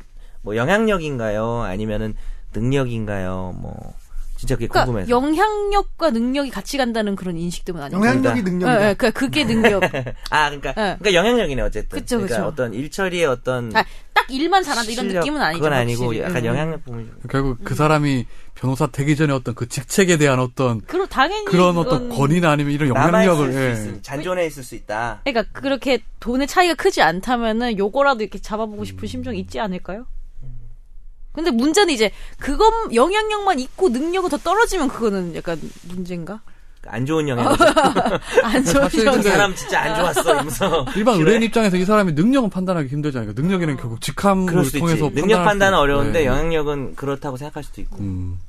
뭐 영향력인가요? 아니면은 능력인가요? 뭐 진짜 그게 그러니까 궁금해서. 영향력과 능력이 같이 간다는 그런 인식 때문 아니에요? 영향력이 능력이다. 예, 예, 그러니까 그게 능력. *laughs* 아, 그러니까 예. 그러니까 영향력이네 어쨌든. 그쵸, 그러니까 그쵸. 어떤 일처리의 어떤 아, 딱 일만 잘한다 이런 실력, 느낌은 아니죠. 그건 아니고 확실히. 약간 음. 영향력 부분이 좀- 결국 그 사람이 변호사 되기 전에 어떤 그 직책에 대한 어떤 그럼 당연히 그런 어떤 권위나 아니면 이런 영향력을 예. 잔존해 있을 수 있다. 그러니까 그렇게 돈의 차이가 크지 않다면은 요거라도 이렇게 잡아보고 싶은 심정이 있지 않을까요? 근데 문제는 이제 그것 영향력만 있고 능력은 더 떨어지면 그거는 약간 문제인가? 안 좋은 영향. *laughs* 안 좋은 사실 영그 근데- 사람 진짜 안 좋았어. 이러면서 일반 그래? 의뢰인 입장에서 이 사람이 능력은 판단하기 힘들잖아요. 그러니까 능력에는 결국 직함을 통해서 있지. 능력 판단할 판단은 수- 어려운데 네. 영향력은 그렇다고 생각할 수도 있고. 음.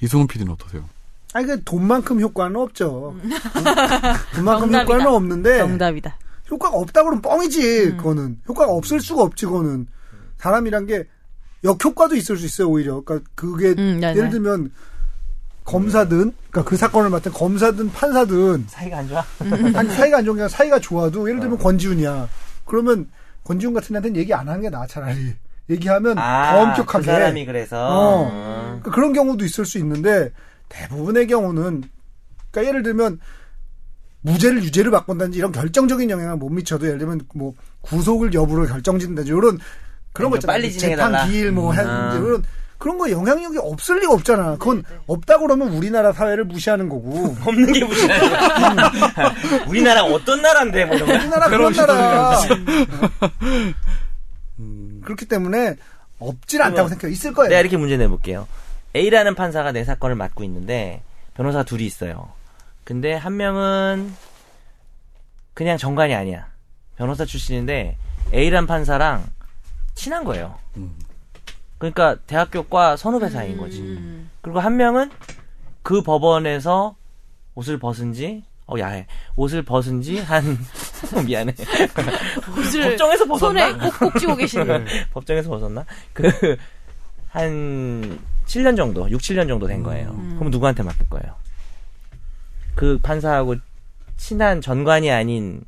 이승훈 PD는 어떠세요? 아니 그 돈만큼 효과는 없죠. *laughs* 돈만큼 정답이다. 효과는 없는데 정답이다. 효과가 없다 그러면 뻥이지. 그거는 효과가 없을 수가 없지. 그거는 사람이란 게 역효과도 있을 수 있어요. 오히려. 그러니까 그게 음, 네, 예를 네. 들면 검사든 그러니까 그 사건을 맡은 검사든 판사든 사이가 안 좋아? 아니 사이가 안 좋은 게 아니라 사이가 좋아도 예를 들면 권지훈이야. 그러면 권지훈 같은 애한테는 얘기 안 하는 게 나아 차라리. 얘기하면 아, 더 엄격하게. 그 사람이 그래서 어. 음. 그러니까 그런 경우도 있을 수 있는데 대부분의 경우는 그러니까 예를 들면 무죄를 유죄를 바꾼다든지 이런 결정적인 영향을 못 미쳐도 예를 들면 뭐 구속을 여부를 결정짓는다든지 이런 그런 거 그러니까 빨리. 재판 기일 뭐 음. 한 아. 이런 그런 거 영향력이 없을 리가 없잖아. 그건 없다고 그러면 우리나라 사회를 무시하는 거고. *laughs* 없는 게 무슨 *laughs* 우리나라 어떤 나라인데 뭐. 우리나라 그런 그런 나라. 음, 그렇기 때문에 없질 않다고 생각해요. 있을 거예요. 내가 이렇게 문제 내볼게요. A라는 판사가 내 사건을 맡고 있는데 변호사 둘이 있어요. 근데 한 명은 그냥 정관이 아니야. 변호사 출신인데 A란 판사랑 친한 거예요. 음. 그러니까 대학교과 선후배 사이인 거지. 음. 그리고 한 명은 그 법원에서 옷을 벗은 지, 어, 야해. 옷을 벗은 지 한, *laughs* 미안해. 옷을 법정에서 벗었나? 손에 꼭꼭 쥐고 계시는. 법정에서 벗었나? 그, 한, 7년 정도, 6, 7년 정도 된 거예요. 음. 그럼 누구한테 맡길 거예요? 그 판사하고 친한 전관이 아닌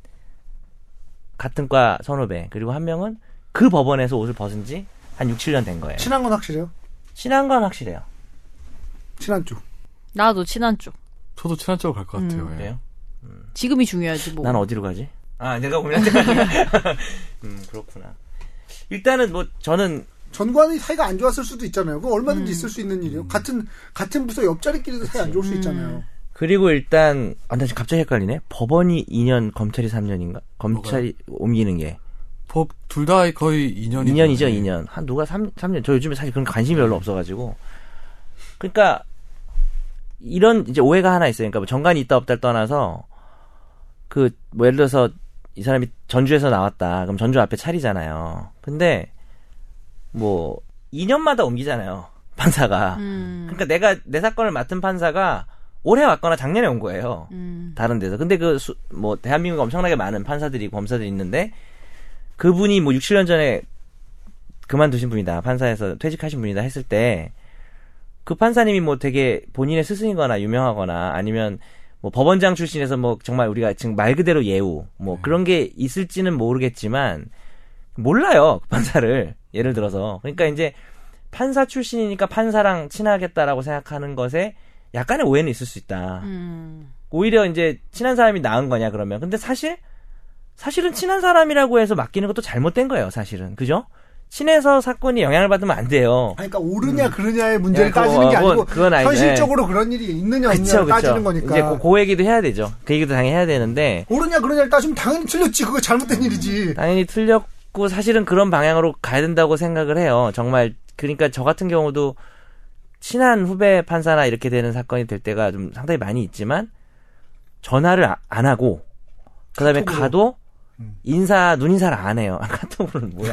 같은 과 선후배, 그리고 한 명은 그 법원에서 옷을 벗은 지 한 6, 7년 된 거예요. 친한 건 확실해요. 친한 건 확실해요. 친한 쪽. 나도 친한 쪽. 저도 친한 쪽으로 갈 것 같아요. 음. 예. 그래요? 지금이 중요하지 뭐. 난 어디로 가지? 아, 내가 고민할 때가 *laughs* 음, 그렇구나. 일단은 뭐 저는 전관이 사이가 안 좋았을 수도 있잖아요. 그거 얼마든지 음. 있을 수 있는 일이에요. 같은 같은 부서 옆자리끼리도 사이 안 좋을 수 음. 있잖아요. 그리고 일단 아, 나 지금 갑자기 헷갈리네. 법원이 2년, 검찰이 3년인가? 검찰이 옮기는 게 법 둘 다 거의 2년이 2년이죠, 2년. 한 누가 3, 3년. 저 요즘에 사실 그런 관심이 별로 없어가지고. 그러니까 이런 이제 오해가 하나 있어요. 그러니까 뭐 정관이 있다 없다를 떠나서 그 뭐 예를 들어서 이 사람이 전주에서 나왔다. 그럼 전주 앞에 차리잖아요. 근데 뭐 2년마다 옮기잖아요. 판사가. 음. 그러니까 내가 내 사건을 맡은 판사가 올해 왔거나 작년에 온 거예요. 음. 다른 데서. 근데 그, 수, 뭐, 대한민국에 엄청나게 많은 판사들이, 검사들이 있는데, 그분이 뭐 6, 7년 전에 그만두신 분이다. 판사에서 퇴직하신 분이다 했을 때, 그 판사님이 뭐 되게 본인의 스승이거나 유명하거나 아니면 뭐 법원장 출신에서 뭐 정말 우리가 지금 말 그대로 예우, 뭐 그런 게 있을지는 모르겠지만, 몰라요. 그 판사를. 예를 들어서. 그러니까 이제 판사 출신이니까 판사랑 친하겠다라고 생각하는 것에 약간의 오해는 있을 수 있다. 음. 오히려 이제 친한 사람이 나은 거냐 그러면 근데 사실 사실은 친한 사람이라고 해서 맡기는 것도 잘못된 거예요 사실은 그죠 친해서 사건이 영향을 받으면 안 돼요 아니, 그러니까 옳으냐 그르냐의 문제를 야, 그거, 따지는 게 아니고 그건 아니죠. 현실적으로 그런 일이 있느냐 그쵸 따지는 거니까. 이제 그, 그 얘기도 해야 되죠 그 얘기도 당연히 해야 되는데 옳으냐 그러냐를 따지면 당연히 틀렸지. 그거 음. 잘못된 일이지. 당연히 틀렸고 사실은 그런 방향으로 가야 된다고 생각을 해요 정말 그러니까 저 같은 경우도 친한 후배 판사나 이렇게 되는 사건이 될 때가 좀 상당히 많이 있지만 전화를 아- 안 하고 그다음에 카톡으로. 가도 음. 인사 눈 인사를 안 해요. 아, *laughs* 카톡으로는 뭐야?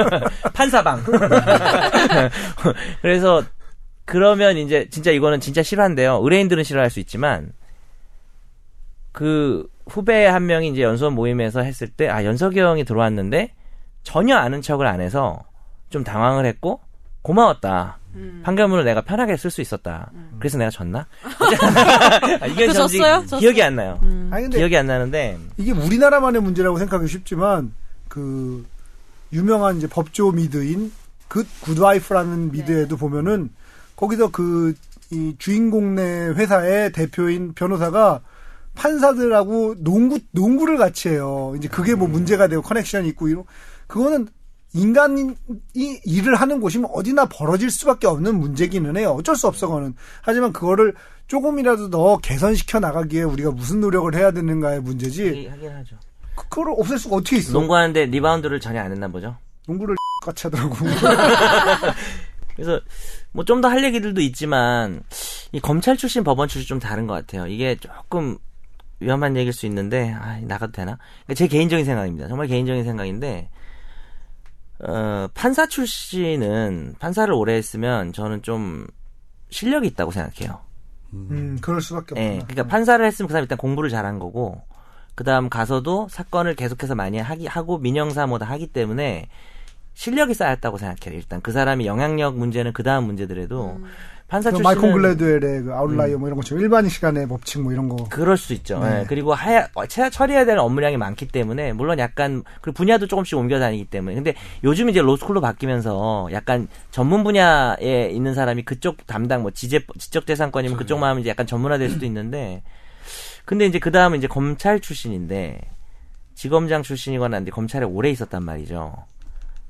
*laughs* 판사방. *laughs* 그래서 그러면 이제 진짜 이거는 진짜 싫어한데요. 의뢰인들은 싫어할 수 있지만 그 후배 한 명이 이제 연수원 모임에서 했을 때 아 연석이 형이 들어왔는데 전혀 아는 척을 안 해서 좀 당황을 했고 고마웠다. 음. 판결문을 내가 편하게 쓸 수 있었다. 그래서 내가 졌나? 아, *laughs* 이게 그 졌어요? 졌어? 기억이 안 나요. 음. 아니 근데 기억이 안 나는데 이게 우리나라만의 문제라고 생각하기 쉽지만 그 유명한 이제 법조 미드인 굿 굿와이프라는 미드에도 보면은 거기서 그 이 주인공 내 회사의 대표인 변호사가 판사들하고 농구 농구를 같이 해요. 이제 그게 뭐 문제가 되고 커넥션이 있고 이런 그거는 인간이 일을 하는 곳이면 어디나 벌어질 수밖에 없는 문제기는 해요. 어쩔 수 없어 그거는. 하지만 그거를 조금이라도 더 개선시켜 나가기에 우리가 무슨 노력을 해야 되는가의 문제지. 하긴 하긴 하죠. 그- 그걸 없앨 수가 어떻게 있어? 농구하는데 리바운드를 전혀 안 했나 보죠. 농구를 *laughs* 같이 하더라고. *laughs* 그래서 뭐 좀 더 할 얘기들도 있지만 이 검찰 출신 법원 출신 좀 다른 것 같아요. 이게 조금 위험한 얘기일 수 있는데 아, 나가도 되나? 그러니까 제 개인적인 생각입니다. 정말 개인적인 생각인데 어, 판사 출신은 판사를 오래 했으면 저는 좀 실력이 있다고 생각해요. 음, 그럴 수밖에 예, 없구나. 그러니까 판사를 했으면 그 사람 일단 공부를 잘한 거고, 그 다음 가서도 사건을 계속해서 많이 하기, 하고 민형사 뭐 다 하기 때문에 실력이 쌓였다고 생각해요. 일단 그 사람이 영향력 문제는 그 다음 문제들에도 판사 그 출신은 말콤 글래드웰의 그 아웃라이어 뭐 이런 것처럼 일만 시간의 법칙 뭐 이런 거. 그럴 수 있죠. 네. 예, 그리고 하야, 어, 처- 처리해야 되는 업무량이 많기 때문에 물론 약간 그 분야도 조금씩 옮겨 다니기 때문에 근데 요즘 이제 로스쿨로 바뀌면서 약간 전문 분야에 있는 사람이 그쪽 담당 뭐 지재 지적 재산권이면 그쪽만 하면 이제 약간 전문화될 수도 있는데 근데 이제 그 다음은 이제 검찰 출신인데 지검장 출신이거나 이제 검찰에 오래 있었단 말이죠.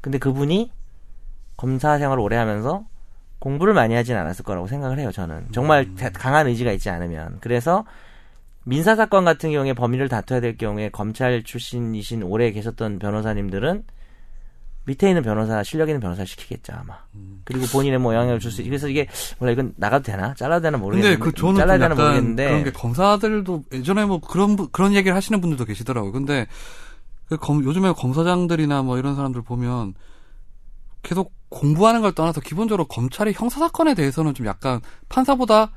근데 그분이 검사 생활을 오래 하면서 공부를 많이 하진 않았을 거라고 생각을 해요, 저는. 정말 대- 강한 의지가 있지 않으면. 그래서 민사 사건 같은 경우에 범위를 다퉈야 될 경우에 검찰 출신이신 오래 계셨던 변호사님들은 밑에 있는 변호사, 실력 있는 변호사를 시키겠죠, 아마. 그리고 본인의 뭐 영향을 줄 수, 그래서 이게, 몰라, 이건 나가도 되나? 잘라도 되나 모르겠는데. 근데 그 저는 좀 잘라야 되나 모르겠는데. 그런 게 검사들도 예전에 뭐 그런 분- 그런 얘기를 하시는 분들도 계시더라고요. 근데 그 검, 요즘에 검사장들이나 뭐 이런 사람들 보면 계속 공부하는 걸 떠나서 기본적으로 검찰이 형사 사건에 대해서는 좀 약간 판사보다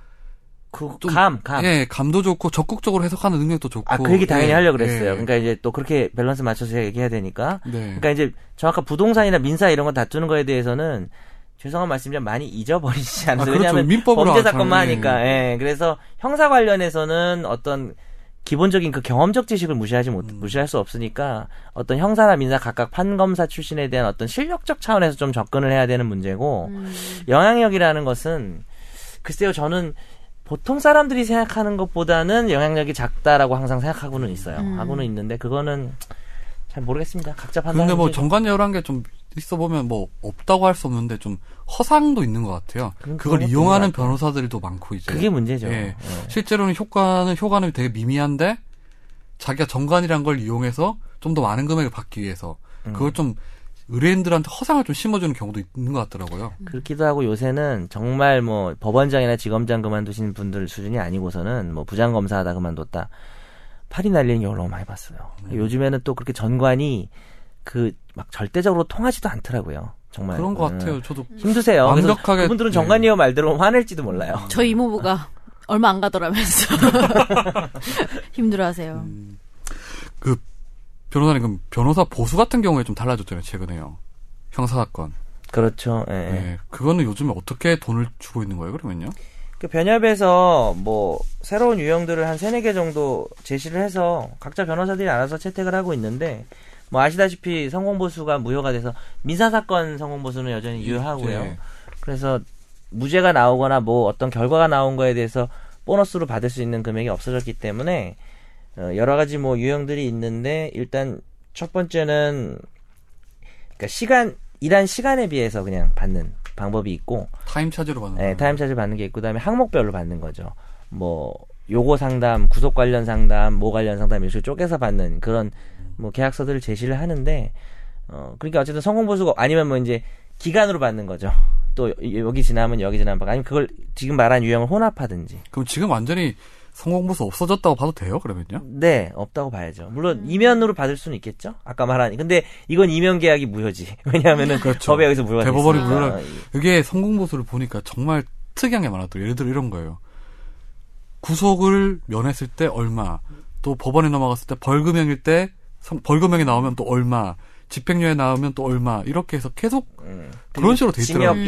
그, 좀- 감, 감. 예 감도 좋고 적극적으로 해석하는 능력도 좋고 아, 그 얘기 당연히 예, 하려고 그랬어요. 예. 그러니까 이제 또 그렇게 밸런스 맞춰서 얘기해야 되니까. 네. 그러니까 이제 정확한 부동산이나 민사 이런 거 다투는 거에 대해서는 죄송한 말씀이지만 많이 잊어버리지 않아요. 아, 그렇죠. 왜냐하면 민법으로 범죄 잘, 사건만 예. 하니까. 예. 그래서 형사 관련해서는 어떤 기본적인 그 경험적 지식을 무시하지 못 음. 무시할 수 없으니까 어떤 형사나 민사 각각 판검사 출신에 대한 어떤 실력적 차원에서 좀 접근을 해야 되는 문제고 음. 영향력이라는 것은 글쎄요 저는 보통 사람들이 생각하는 것보다는 영향력이 작다라고 항상 생각하고는 있어요. 음. 하고는 있는데 그거는 잘 모르겠습니다. 각자 판단. 근데 뭐 정관예우란 게좀 있어 보면 뭐 없다고 할 수 없는데 좀 허상도 있는 것 같아요. 그걸 이용하는. 변호사들도 많고 이제 그게 문제죠. 예. 예. 실제로는 효과는 효과는 되게 미미한데 자기가 정관이란 걸 이용해서 좀 더 많은 금액을 받기 위해서 음. 그걸 좀 의뢰인들한테 허상을 좀 심어주는 경우도 있는 것 같더라고요. 그렇기도 하고 요새는 정말 뭐 법원장이나 지검장 그만두신 분들 수준이 아니고서는 뭐 부장검사 하다 그만뒀다 팔이 날리는 경우를 너무 많이 봤어요. 음. 요즘에는 또 그렇게 전관이 그 막 절대적으로 통하지도 않더라고요. 정말 그런 것 음. 같아요. 저도 힘드세요. 완벽하게 그분들은 네. 정관이어 말 들으면 화낼지도 몰라요. *laughs* 저희 이모부가 얼마 안 가더라면서 *laughs* 힘들어하세요. 음. 그 변호사님 그럼 변호사 보수 같은 경우에 좀 달라졌잖아요. 최근에요. 형사 사건. 그렇죠. 예, 예. 네. 그거는 요즘에 어떻게 돈을 주고 있는 거예요? 그러면요? 그 변협에서 뭐 새로운 유형들을 한 세네 개 정도 제시를 해서 각자 변호사들이 알아서 채택을 하고 있는데 뭐 아시다시피 성공보수가 무효가 돼서 민사사건 성공보수는 여전히 유효하고요. 네. 그래서 무죄가 나오거나 뭐 어떤 결과가 나온 거에 대해서 보너스로 받을 수 있는 금액이 없어졌기 때문에 어, 여러 가지 뭐 유형들이 있는데 일단 첫 번째는 그러니까 시간 일한 시간에 비해서 그냥 받는 방법이 있고 타임 차지로 받는 네. time charge 받는 게 있고 그다음에 항목별로 받는 거죠. 뭐 요거 상담, 구속 관련 상담, 뭐 관련 상담 이렇게 쪼개서 받는 그런 뭐 계약서들을 제시를 하는데 어 그러니까 어쨌든 성공 보수가 아니면 뭐 이제 기간으로 받는 거죠. 또 여- 여기 지나면 여기 지나면 아니면 그걸 지금 말한 유형을 혼합하든지. 그럼 지금 완전히 성공보수 없어졌다고 봐도 돼요? 그러면요? 네, 없다고 봐야죠. 물론 이면으로 받을 수는 있겠죠. 아까 말한 근데 이건 이면 계약이 무효지. *laughs* 왜냐하면은 그렇죠. 법에 여기서 무효가 대법원이 어, 이- 이게 성공보수를 보니까 정말 특이한 게 많았더라고요. 예를 들어 이런 거예요. 구속을 면했을 때 얼마, 또 법원에 넘어갔을 때 벌금형일 때 성- 벌금형이 나오면 또 얼마, 집행유예 나오면 또 얼마 이렇게 해서 계속 음. 그런 식으로 돼 징역 있더라고요.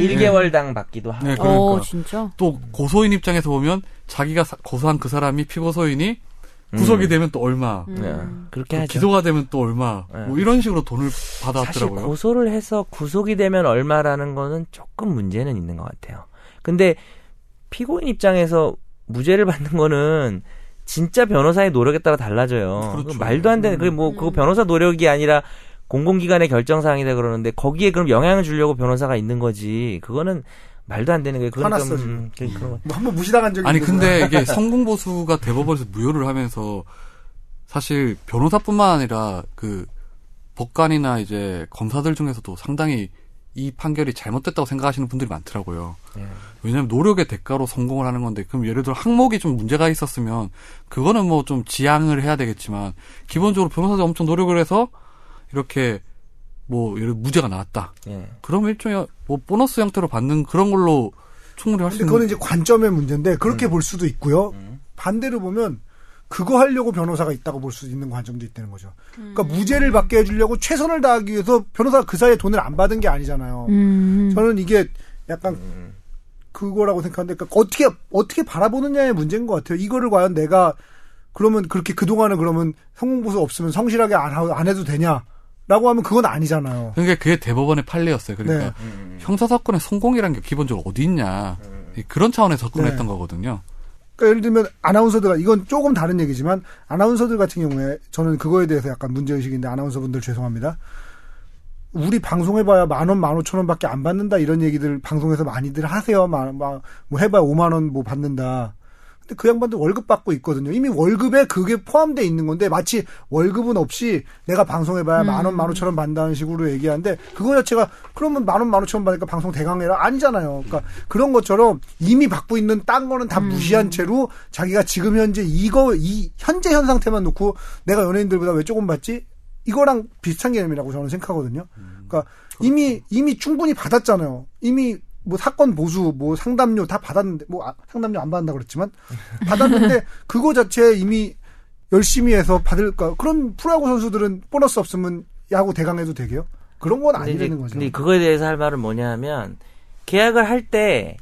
1개월당 받기도 하고. 네, 그러니까. 어, 진짜? 또 고소인 입장에서 보면 자기가 사- 고소한 그 사람이 피고소인이 구속이 음. 되면 또 얼마, 음. 네, 그렇게 또 하죠. 기소가 되면 또 얼마, 네. 뭐 이런 식으로 돈을 사실 받아왔더라고요. 고소를 해서 구속이 되면 얼마라는 거는 조금 문제는 있는 것 같아요. 근데 피고인 입장에서 무죄를 받는 거는 진짜 변호사의 노력에 따라 달라져요. 그렇죠. 말도 안 되는 그게 뭐 그거 변호사 노력이 아니라 공공기관의 결정 사항이다 그러는데 거기에 그럼 영향을 주려고 변호사가 있는 거지. 그거는 말도 안 되는 거예요. 그건 화났어, 좀. 음, 그-. 뭐 한번 무시당한 적이 아니 있는데 근데 이게 성공 보수가 대법원에서 무효를 하면서 사실 변호사뿐만 아니라 그 법관이나 이제 검사들 중에서도 상당히 이 판결이 잘못됐다고 생각하시는 분들이 많더라고요. 예. 왜냐하면 노력의 대가로 성공을 하는 건데 그럼 예를 들어 항목이 좀 문제가 있었으면 그거는 뭐 좀 지양을 해야 되겠지만 기본적으로 변호사들이 엄청 노력을 해서 이렇게 뭐 예를 들어 무죄가 나왔다. 예. 그럼 일종의 뭐 보너스 형태로 받는 그런 걸로 충분히 할수 근데 있는 그거는 이제 관점의 문제인데 그렇게 음. 볼 수도 있고요. 반대로 보면 그거 하려고 변호사가 있다고 볼 수 있는 관점도 있다는 거죠. 그러니까 무죄를 받게 해주려고 최선을 다하기 위해서 변호사가 그 사이에 돈을 안 받은 게 아니잖아요. 음. 저는 이게 약간 그거라고 생각하는데 그러니까 어떻게 어떻게 바라보느냐의 문제인 것 같아요. 이거를 과연 내가 그러면 그렇게 그 동안은 그러면 성공보수 없으면 성실하게 안, 하- 안 해도 되냐 라고 하면 그건 아니잖아요. 그러니까 그게 대법원의 판례였어요. 그러니까 네. 형사사건의 성공이란 게 기본적으로 어디 있냐. 그런 차원에서 접근했던 네. 거거든요. 그러니까 예를 들면 아나운서들 이건 조금 다른 얘기지만 아나운서들 같은 경우에 저는 그거에 대해서 약간 문제 의식인데 아나운서분들 죄송합니다. 우리 방송해봐야 만 원, 만 오천 원밖에 안 받는다 이런 얘기들 방송에서 많이들 하세요. 막, 막, 뭐 해봐야 오만 원 뭐 받는다. 근데 그 양반들 월급 받고 있거든요. 이미 월급에 그게 포함돼 있는 건데 마치 월급은 없이 내가 방송해봐야 만 원, 만 오천 원 받는다는 식으로 얘기하는데 그거 자체가 그러면 만 원, 만 오천 원 받으니까 방송 대강해라 아니잖아요. 그러니까 그런 것처럼 이미 받고 있는 딴 거는 다 무시한 채로 자기가 지금 현재 이거 이 현재 현 상태만 놓고 내가 연예인들보다 왜 조금 받지? 이거랑 비슷한 개념이라고 저는 생각하거든요. 그러니까 이미 이미 충분히 받았잖아요. 이미 뭐 사건 보수, 뭐 상담료 다 받았는데 뭐 아, 상담료 안 받는다 그랬지만 받았는데 *laughs* 그거 자체에 이미 열심히 해서 받을까? 그런 프로야구 선수들은 보너스 없으면 야구 대강해도 되게요? 그런 건 아니라는 거죠. 근데 그거에 대해서 할 말은 뭐냐면 계약을 할 때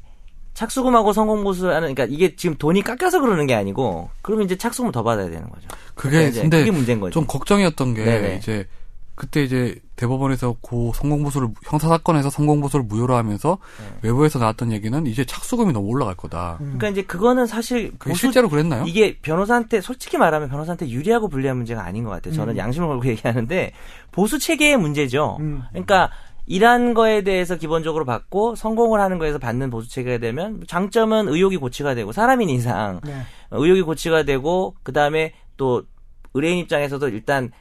착수금하고 성공보수하는 그러니까 이게 지금 돈이 깎여서 그러는 게 아니고 그러면 이제 착수금 더 받아야 되는 거죠. 그게 그러니까 이제 근데 그게 문제인 거죠. 좀 걱정이었던 게 네네. 이제 그때 이제 대법원에서 고 성공보수를 형사 사건에서 성공보수를 무효로 하면서 네. 외부에서 나왔던 얘기는 이제 착수금이 너무 올라갈 거다. 음. 그러니까 이제 그거는 사실 보수 실제로 그랬나요? 이게 변호사한테 솔직히 말하면 변호사한테 유리하고 불리한 문제가 아닌 것 같아요. 저는 음. 양심을 걸고 *laughs* 얘기하는데 보수 체계의 문제죠. 음. 그러니까 일한 거에 대해서 기본적으로 받고 성공을 하는 거에서 받는 보수 체계가 되면 장점은 의혹이 고치가 되고 사람인 이상 네. 의혹이 고치가 되고 그 다음에 또 의뢰인 입장에서도 일단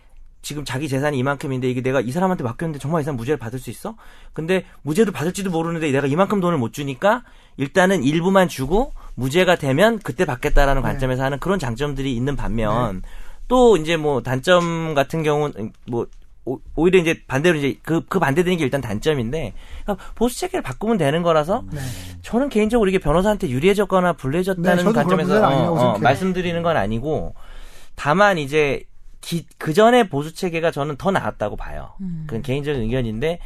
지금 자기 재산이 이만큼인데 이게 내가 이 사람한테 맡겼는데 정말 이 사람 무죄를 받을 수 있어? 근데 무죄도 받을지도 모르는데 내가 이만큼 돈을 못 주니까 일단은 일부만 주고 무죄가 되면 그때 받겠다라는 네. 관점에서 하는 그런 장점들이 있는 반면 또 이제 뭐 단점 같은 경우는 뭐 오- 오히려 이제 반대로 이제 그, 그 반대되는 게 일단 단점인데 그러니까 보수 체계를 바꾸면 되는 거라서 네. 저는 개인적으로 이게 변호사한테 유리해졌거나 네, 불리해졌다는 그런 관점에서 어, 어. 말씀드리는 건 아니고 다만 이제 그 전에 보수 체계가 저는 더 나았다고 봐요. 그건 개인적인 의견인데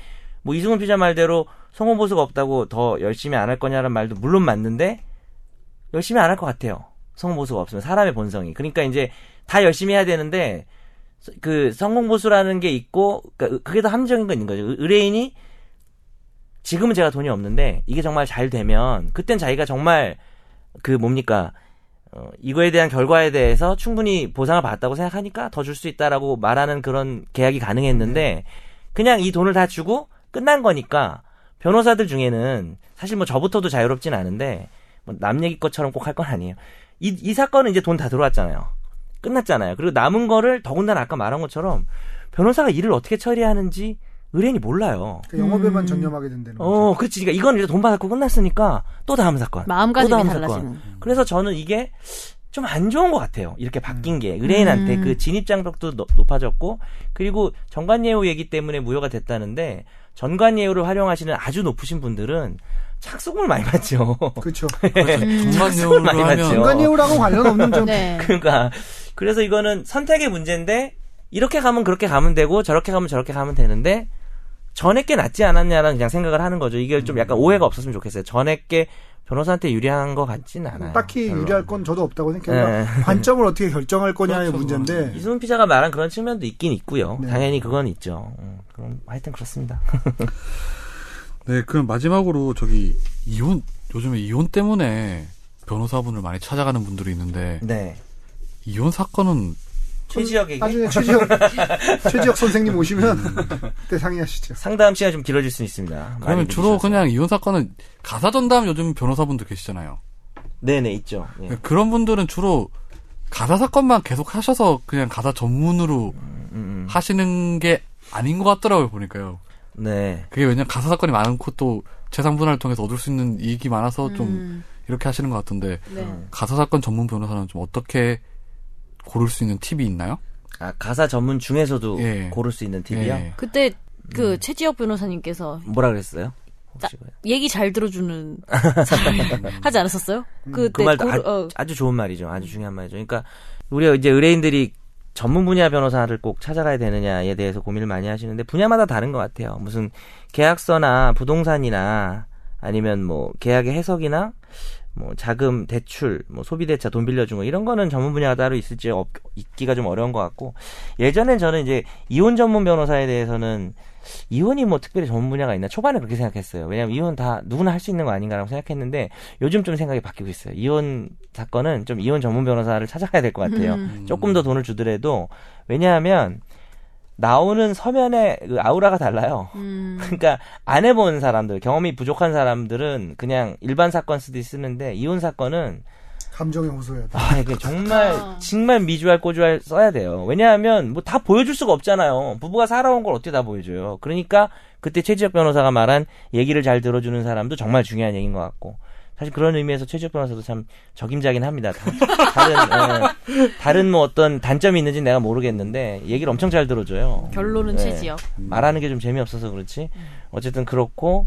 뭐 이승훈 피자 말대로 성공 보수가 없다고 더 열심히 안 할 거냐는 말도 물론 맞는데 열심히 안 할 것 같아요. 성공 보수가 없으면 사람의 본성이. 그러니까 이제 다 열심히 해야 되는데 그 성공 보수라는 게 있고 그러니까 그게 더 함정인 거 있는 거죠. 의- 의뢰인이 지금은 제가 돈이 없는데 이게 정말 잘 되면 그땐 자기가 정말 그 뭡니까 어, 이거에 대한 결과에 대해서 충분히 보상을 받았다고 생각하니까 더 줄 수 있다라고 말하는 그런 계약이 가능했는데 그냥 이 돈을 다 주고 끝난 거니까 변호사들 중에는 사실 뭐 저부터도 자유롭진 않은데 뭐 남 얘기 것처럼 꼭 할 건 아니에요. 이, 이 사건은 이제 돈 다 들어왔잖아요. 끝났잖아요. 그리고 남은 거를 더군다나 아까 말한 것처럼 변호사가 일을 어떻게 처리하는지 의뢰인이 몰라요. 그 영업에만 음. 전념하게 된다는 거죠. 어, 그렇지. 그러니까 이건 이제 돈 받았고 끝났으니까 또 다음 사건. 또 마음가짐이 다음 달라지는. 그래서 저는 이게 좀 안 좋은 것 같아요. 이렇게 바뀐 게 의뢰인한테 음. 그 진입 장벽도 높- 높아졌고 그리고 전관예우 얘기 때문에 무효가 됐다는데 전관예우를 활용하시는 아주 높으신 분들은 착수금을 많이 받죠. *laughs* 그렇죠. 정관 착수를 예우를 많이 하면 받죠. 인간예우랑은 관련 없는 점. *laughs* 네. 그러니까 그래서 이거는 선택의 문제인데 이렇게 가면 그렇게 가면 되고 저렇게 가면 저렇게 가면 되는데 전에 게 낫지 않았냐라는 그냥 생각을 하는 거죠. 이게 좀 약간 오해가 없었으면 좋겠어요. 전에 게 변호사한테 유리한 것 같지는 않아요. 딱히 별로. 유리할 건 저도 없다고 생각해요. 그러니까 네. 관점을 어떻게 결정할 거냐의 그렇죠, 문제인데. 이수문 피자가 말한 그런 측면도 있긴 있고요. 네. 당연히 그건 있죠. 음, 그럼 하여튼 그렇습니다. *laughs* 네, 그럼 마지막으로 저기 이혼 요즘에 이혼 때문에 변호사분을 많이 찾아가는 분들이 있는데 네. 이혼 사건은 최지혁에게 나중에 최지혁 *laughs* 최지혁 선생님 오시면 그때 상의하시죠. 상담 시간 좀 길어질 수 있습니다. 그러면 주로 늦으셔서. 그냥 이혼 사건은 가사 전담 요즘 변호사분들 계시잖아요. 네네 있죠. 예. 그런 분들은 주로 가사 사건만 계속 하셔서 그냥 가사 전문으로 음, 음. 하시는 게 아닌 것 같더라고요 보니까요. 네. 그게 왜냐면 가사 사건이 많고 또 재산 분할을 통해서 얻을 수 있는 이익이 많아서 좀 음, 이렇게 하시는 것 같은데 네. 가사 사건 전문 변호사는 좀 어떻게 고를 수 있는 팁이 있나요? 아 가사 전문 중에서도 예. 고를 수 있는 팁이요. 예. 그때 그 음. 최지혁 변호사님께서 뭐라 그랬어요? 그래요? 얘기 잘 들어주는 *laughs* 하지 않았었어요? 그때 그 말도 고르- 아, 어, 아 주 좋은 말이죠. 아주 중요한 말이죠. 그러니까 우리가 이제 의뢰인들이 전문 분야 변호사를 꼭 찾아가야 되느냐에 대해서 고민을 많이 하시는데 분야마다 다른 것 같아요. 무슨 계약서나 부동산이나 아니면 뭐 계약의 해석이나 뭐 자금 대출, 뭐 소비 대차, 돈 빌려준 거 이런 거는 전문 분야가 따로 있을지 없, 있기가 좀 어려운 것 같고 예전엔 저는 이제 이혼 전문 변호사에 대해서는 이혼이 뭐 특별히 전문 분야가 있나 초반에 그렇게 생각했어요. 왜냐면 이혼 다 누구나 할 수 있는 거 아닌가라고 생각했는데 요즘 좀 생각이 바뀌고 있어요. 이혼 사건은 좀 이혼 전문 변호사를 찾아가야 될 것 같아요. 음. 조금 더 돈을 주더라도 왜냐하면 나오는 서면의 그 아우라가 달라요. 음. *laughs* 그러니까 안 해본 사람들, 경험이 부족한 사람들은 그냥 일반 사건 쓰듯이 쓰는데 이혼 사건은 감정에 호소해야 돼. 아 이게 정말 아. 정말 미주알 꼬주알 써야 돼요. 왜냐하면 뭐 다 보여줄 수가 없잖아요. 부부가 살아온 걸 어떻게 다 보여줘요. 그러니까 그때 최지혁 변호사가 말한 얘기를 잘 들어주는 사람도 정말 중요한 얘기인 것 같고 사실 그런 의미에서 최지혁 변호사도 참 적임자긴 합니다. 다, 다른 예, 다른 뭐 어떤 단점이 있는지 내가 모르겠는데 얘기를 엄청 잘 들어줘요. 결론은 네. 최지역. 말하는 게 좀 재미없어서 그렇지. 어쨌든 그렇고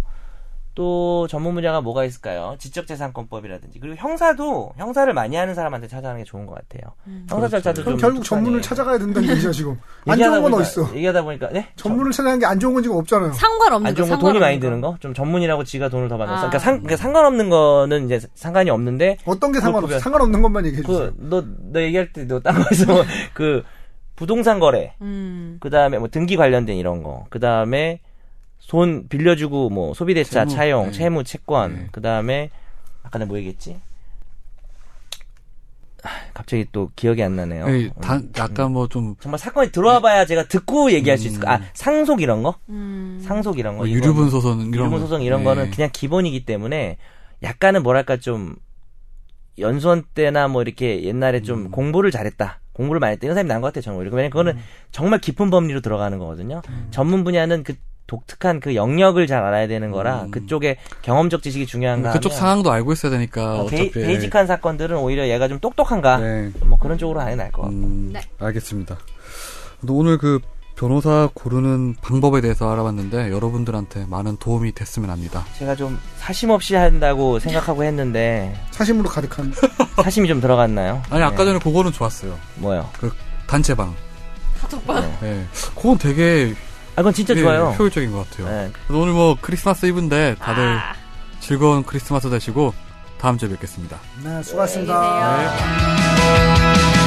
또 전문 분야가 뭐가 있을까요? 지적재산권법이라든지 그리고 형사도 형사를 많이 하는 사람한테 찾아가는 게 좋은 것 같아요. 형사 절차도 그럼 좀 결국. 전문을 찾아가야 된다는 얘기죠 지금. 안 좋은 건 어딨어? 얘기하다 보니까 네? 전문을 찾아가는 게 안 좋은 건 지금 없잖아요. 상관없는 안 거. 좋은 거 돈이 상관없는 많이 거. 드는 거? 좀 전문이라고 지가 돈을 더 받는 거. 아. 그러니까, 상, 그러니까 상관없는 거는 이제 상관이 없는데 어떤 게 상관없어? 상관없는 것만 얘기해 주세요. 그너너 얘기할 때 너딴 거에서 *laughs* 그 부동산 거래 음. 그 다음에 뭐 등기 관련된 이런 거. 그 다음에 돈 빌려주고 뭐 소비대차, 채무, 차용, 네. 채무, 채권. 네. 그 다음에 아까 내가 뭐 얘기했지? 아, 갑자기 또 기억이 안 나네요. 예, 음. 단, 약간 뭐 좀 정말 사건이 들어와봐야 제가 듣고 얘기할 수 있을 거. 아 상속 이런 거? 음. 상속 이런 거. 뭐 이거는 유류분 소송 이런 유류분 거. 소송 이런 예. 거는 그냥 기본이기 때문에 약간은 뭐랄까 좀 연수원 때나 뭐 이렇게 옛날에 좀 음. 공부를 잘했다. 공부를 많이 했다. 이런 사람이 나은 것 같아요, 저는. 오히려. 왜냐면 그거는 음. 정말 깊은 법리로 들어가는 거거든요. 전문 분야는 그 독특한 그 영역을 잘 알아야 되는 거라 음. 그쪽에 경험적 지식이 중요한가 그쪽 하면 상황도 알고 있어야 되니까 어, 어차피 베이, 직한 사건들은 오히려 얘가 좀 똑똑한가 네. 뭐 그런 쪽으로 하는 게 나을 것 같고 음, 네. 알겠습니다. 오늘 그 변호사 고르는 방법에 대해서 알아봤는데 여러분들한테 많은 도움이 됐으면 합니다. 제가 좀 사심 없이 한다고 생각하고 했는데 사심으로 가득한. *laughs* 사심이 좀 들어갔나요? 아니 아까 네. 전에 그거는 좋았어요. 뭐요? 그 단체방. 카톡방. 예. 그건 되게 아 그건 진짜 예, 좋아요. 효율적인 것 같아요. 네. 오늘 뭐 크리스마스 이브인데 다들 아. 즐거운 크리스마스 되시고 다음 주에 뵙겠습니다. 네, 수고하셨습니다. 네.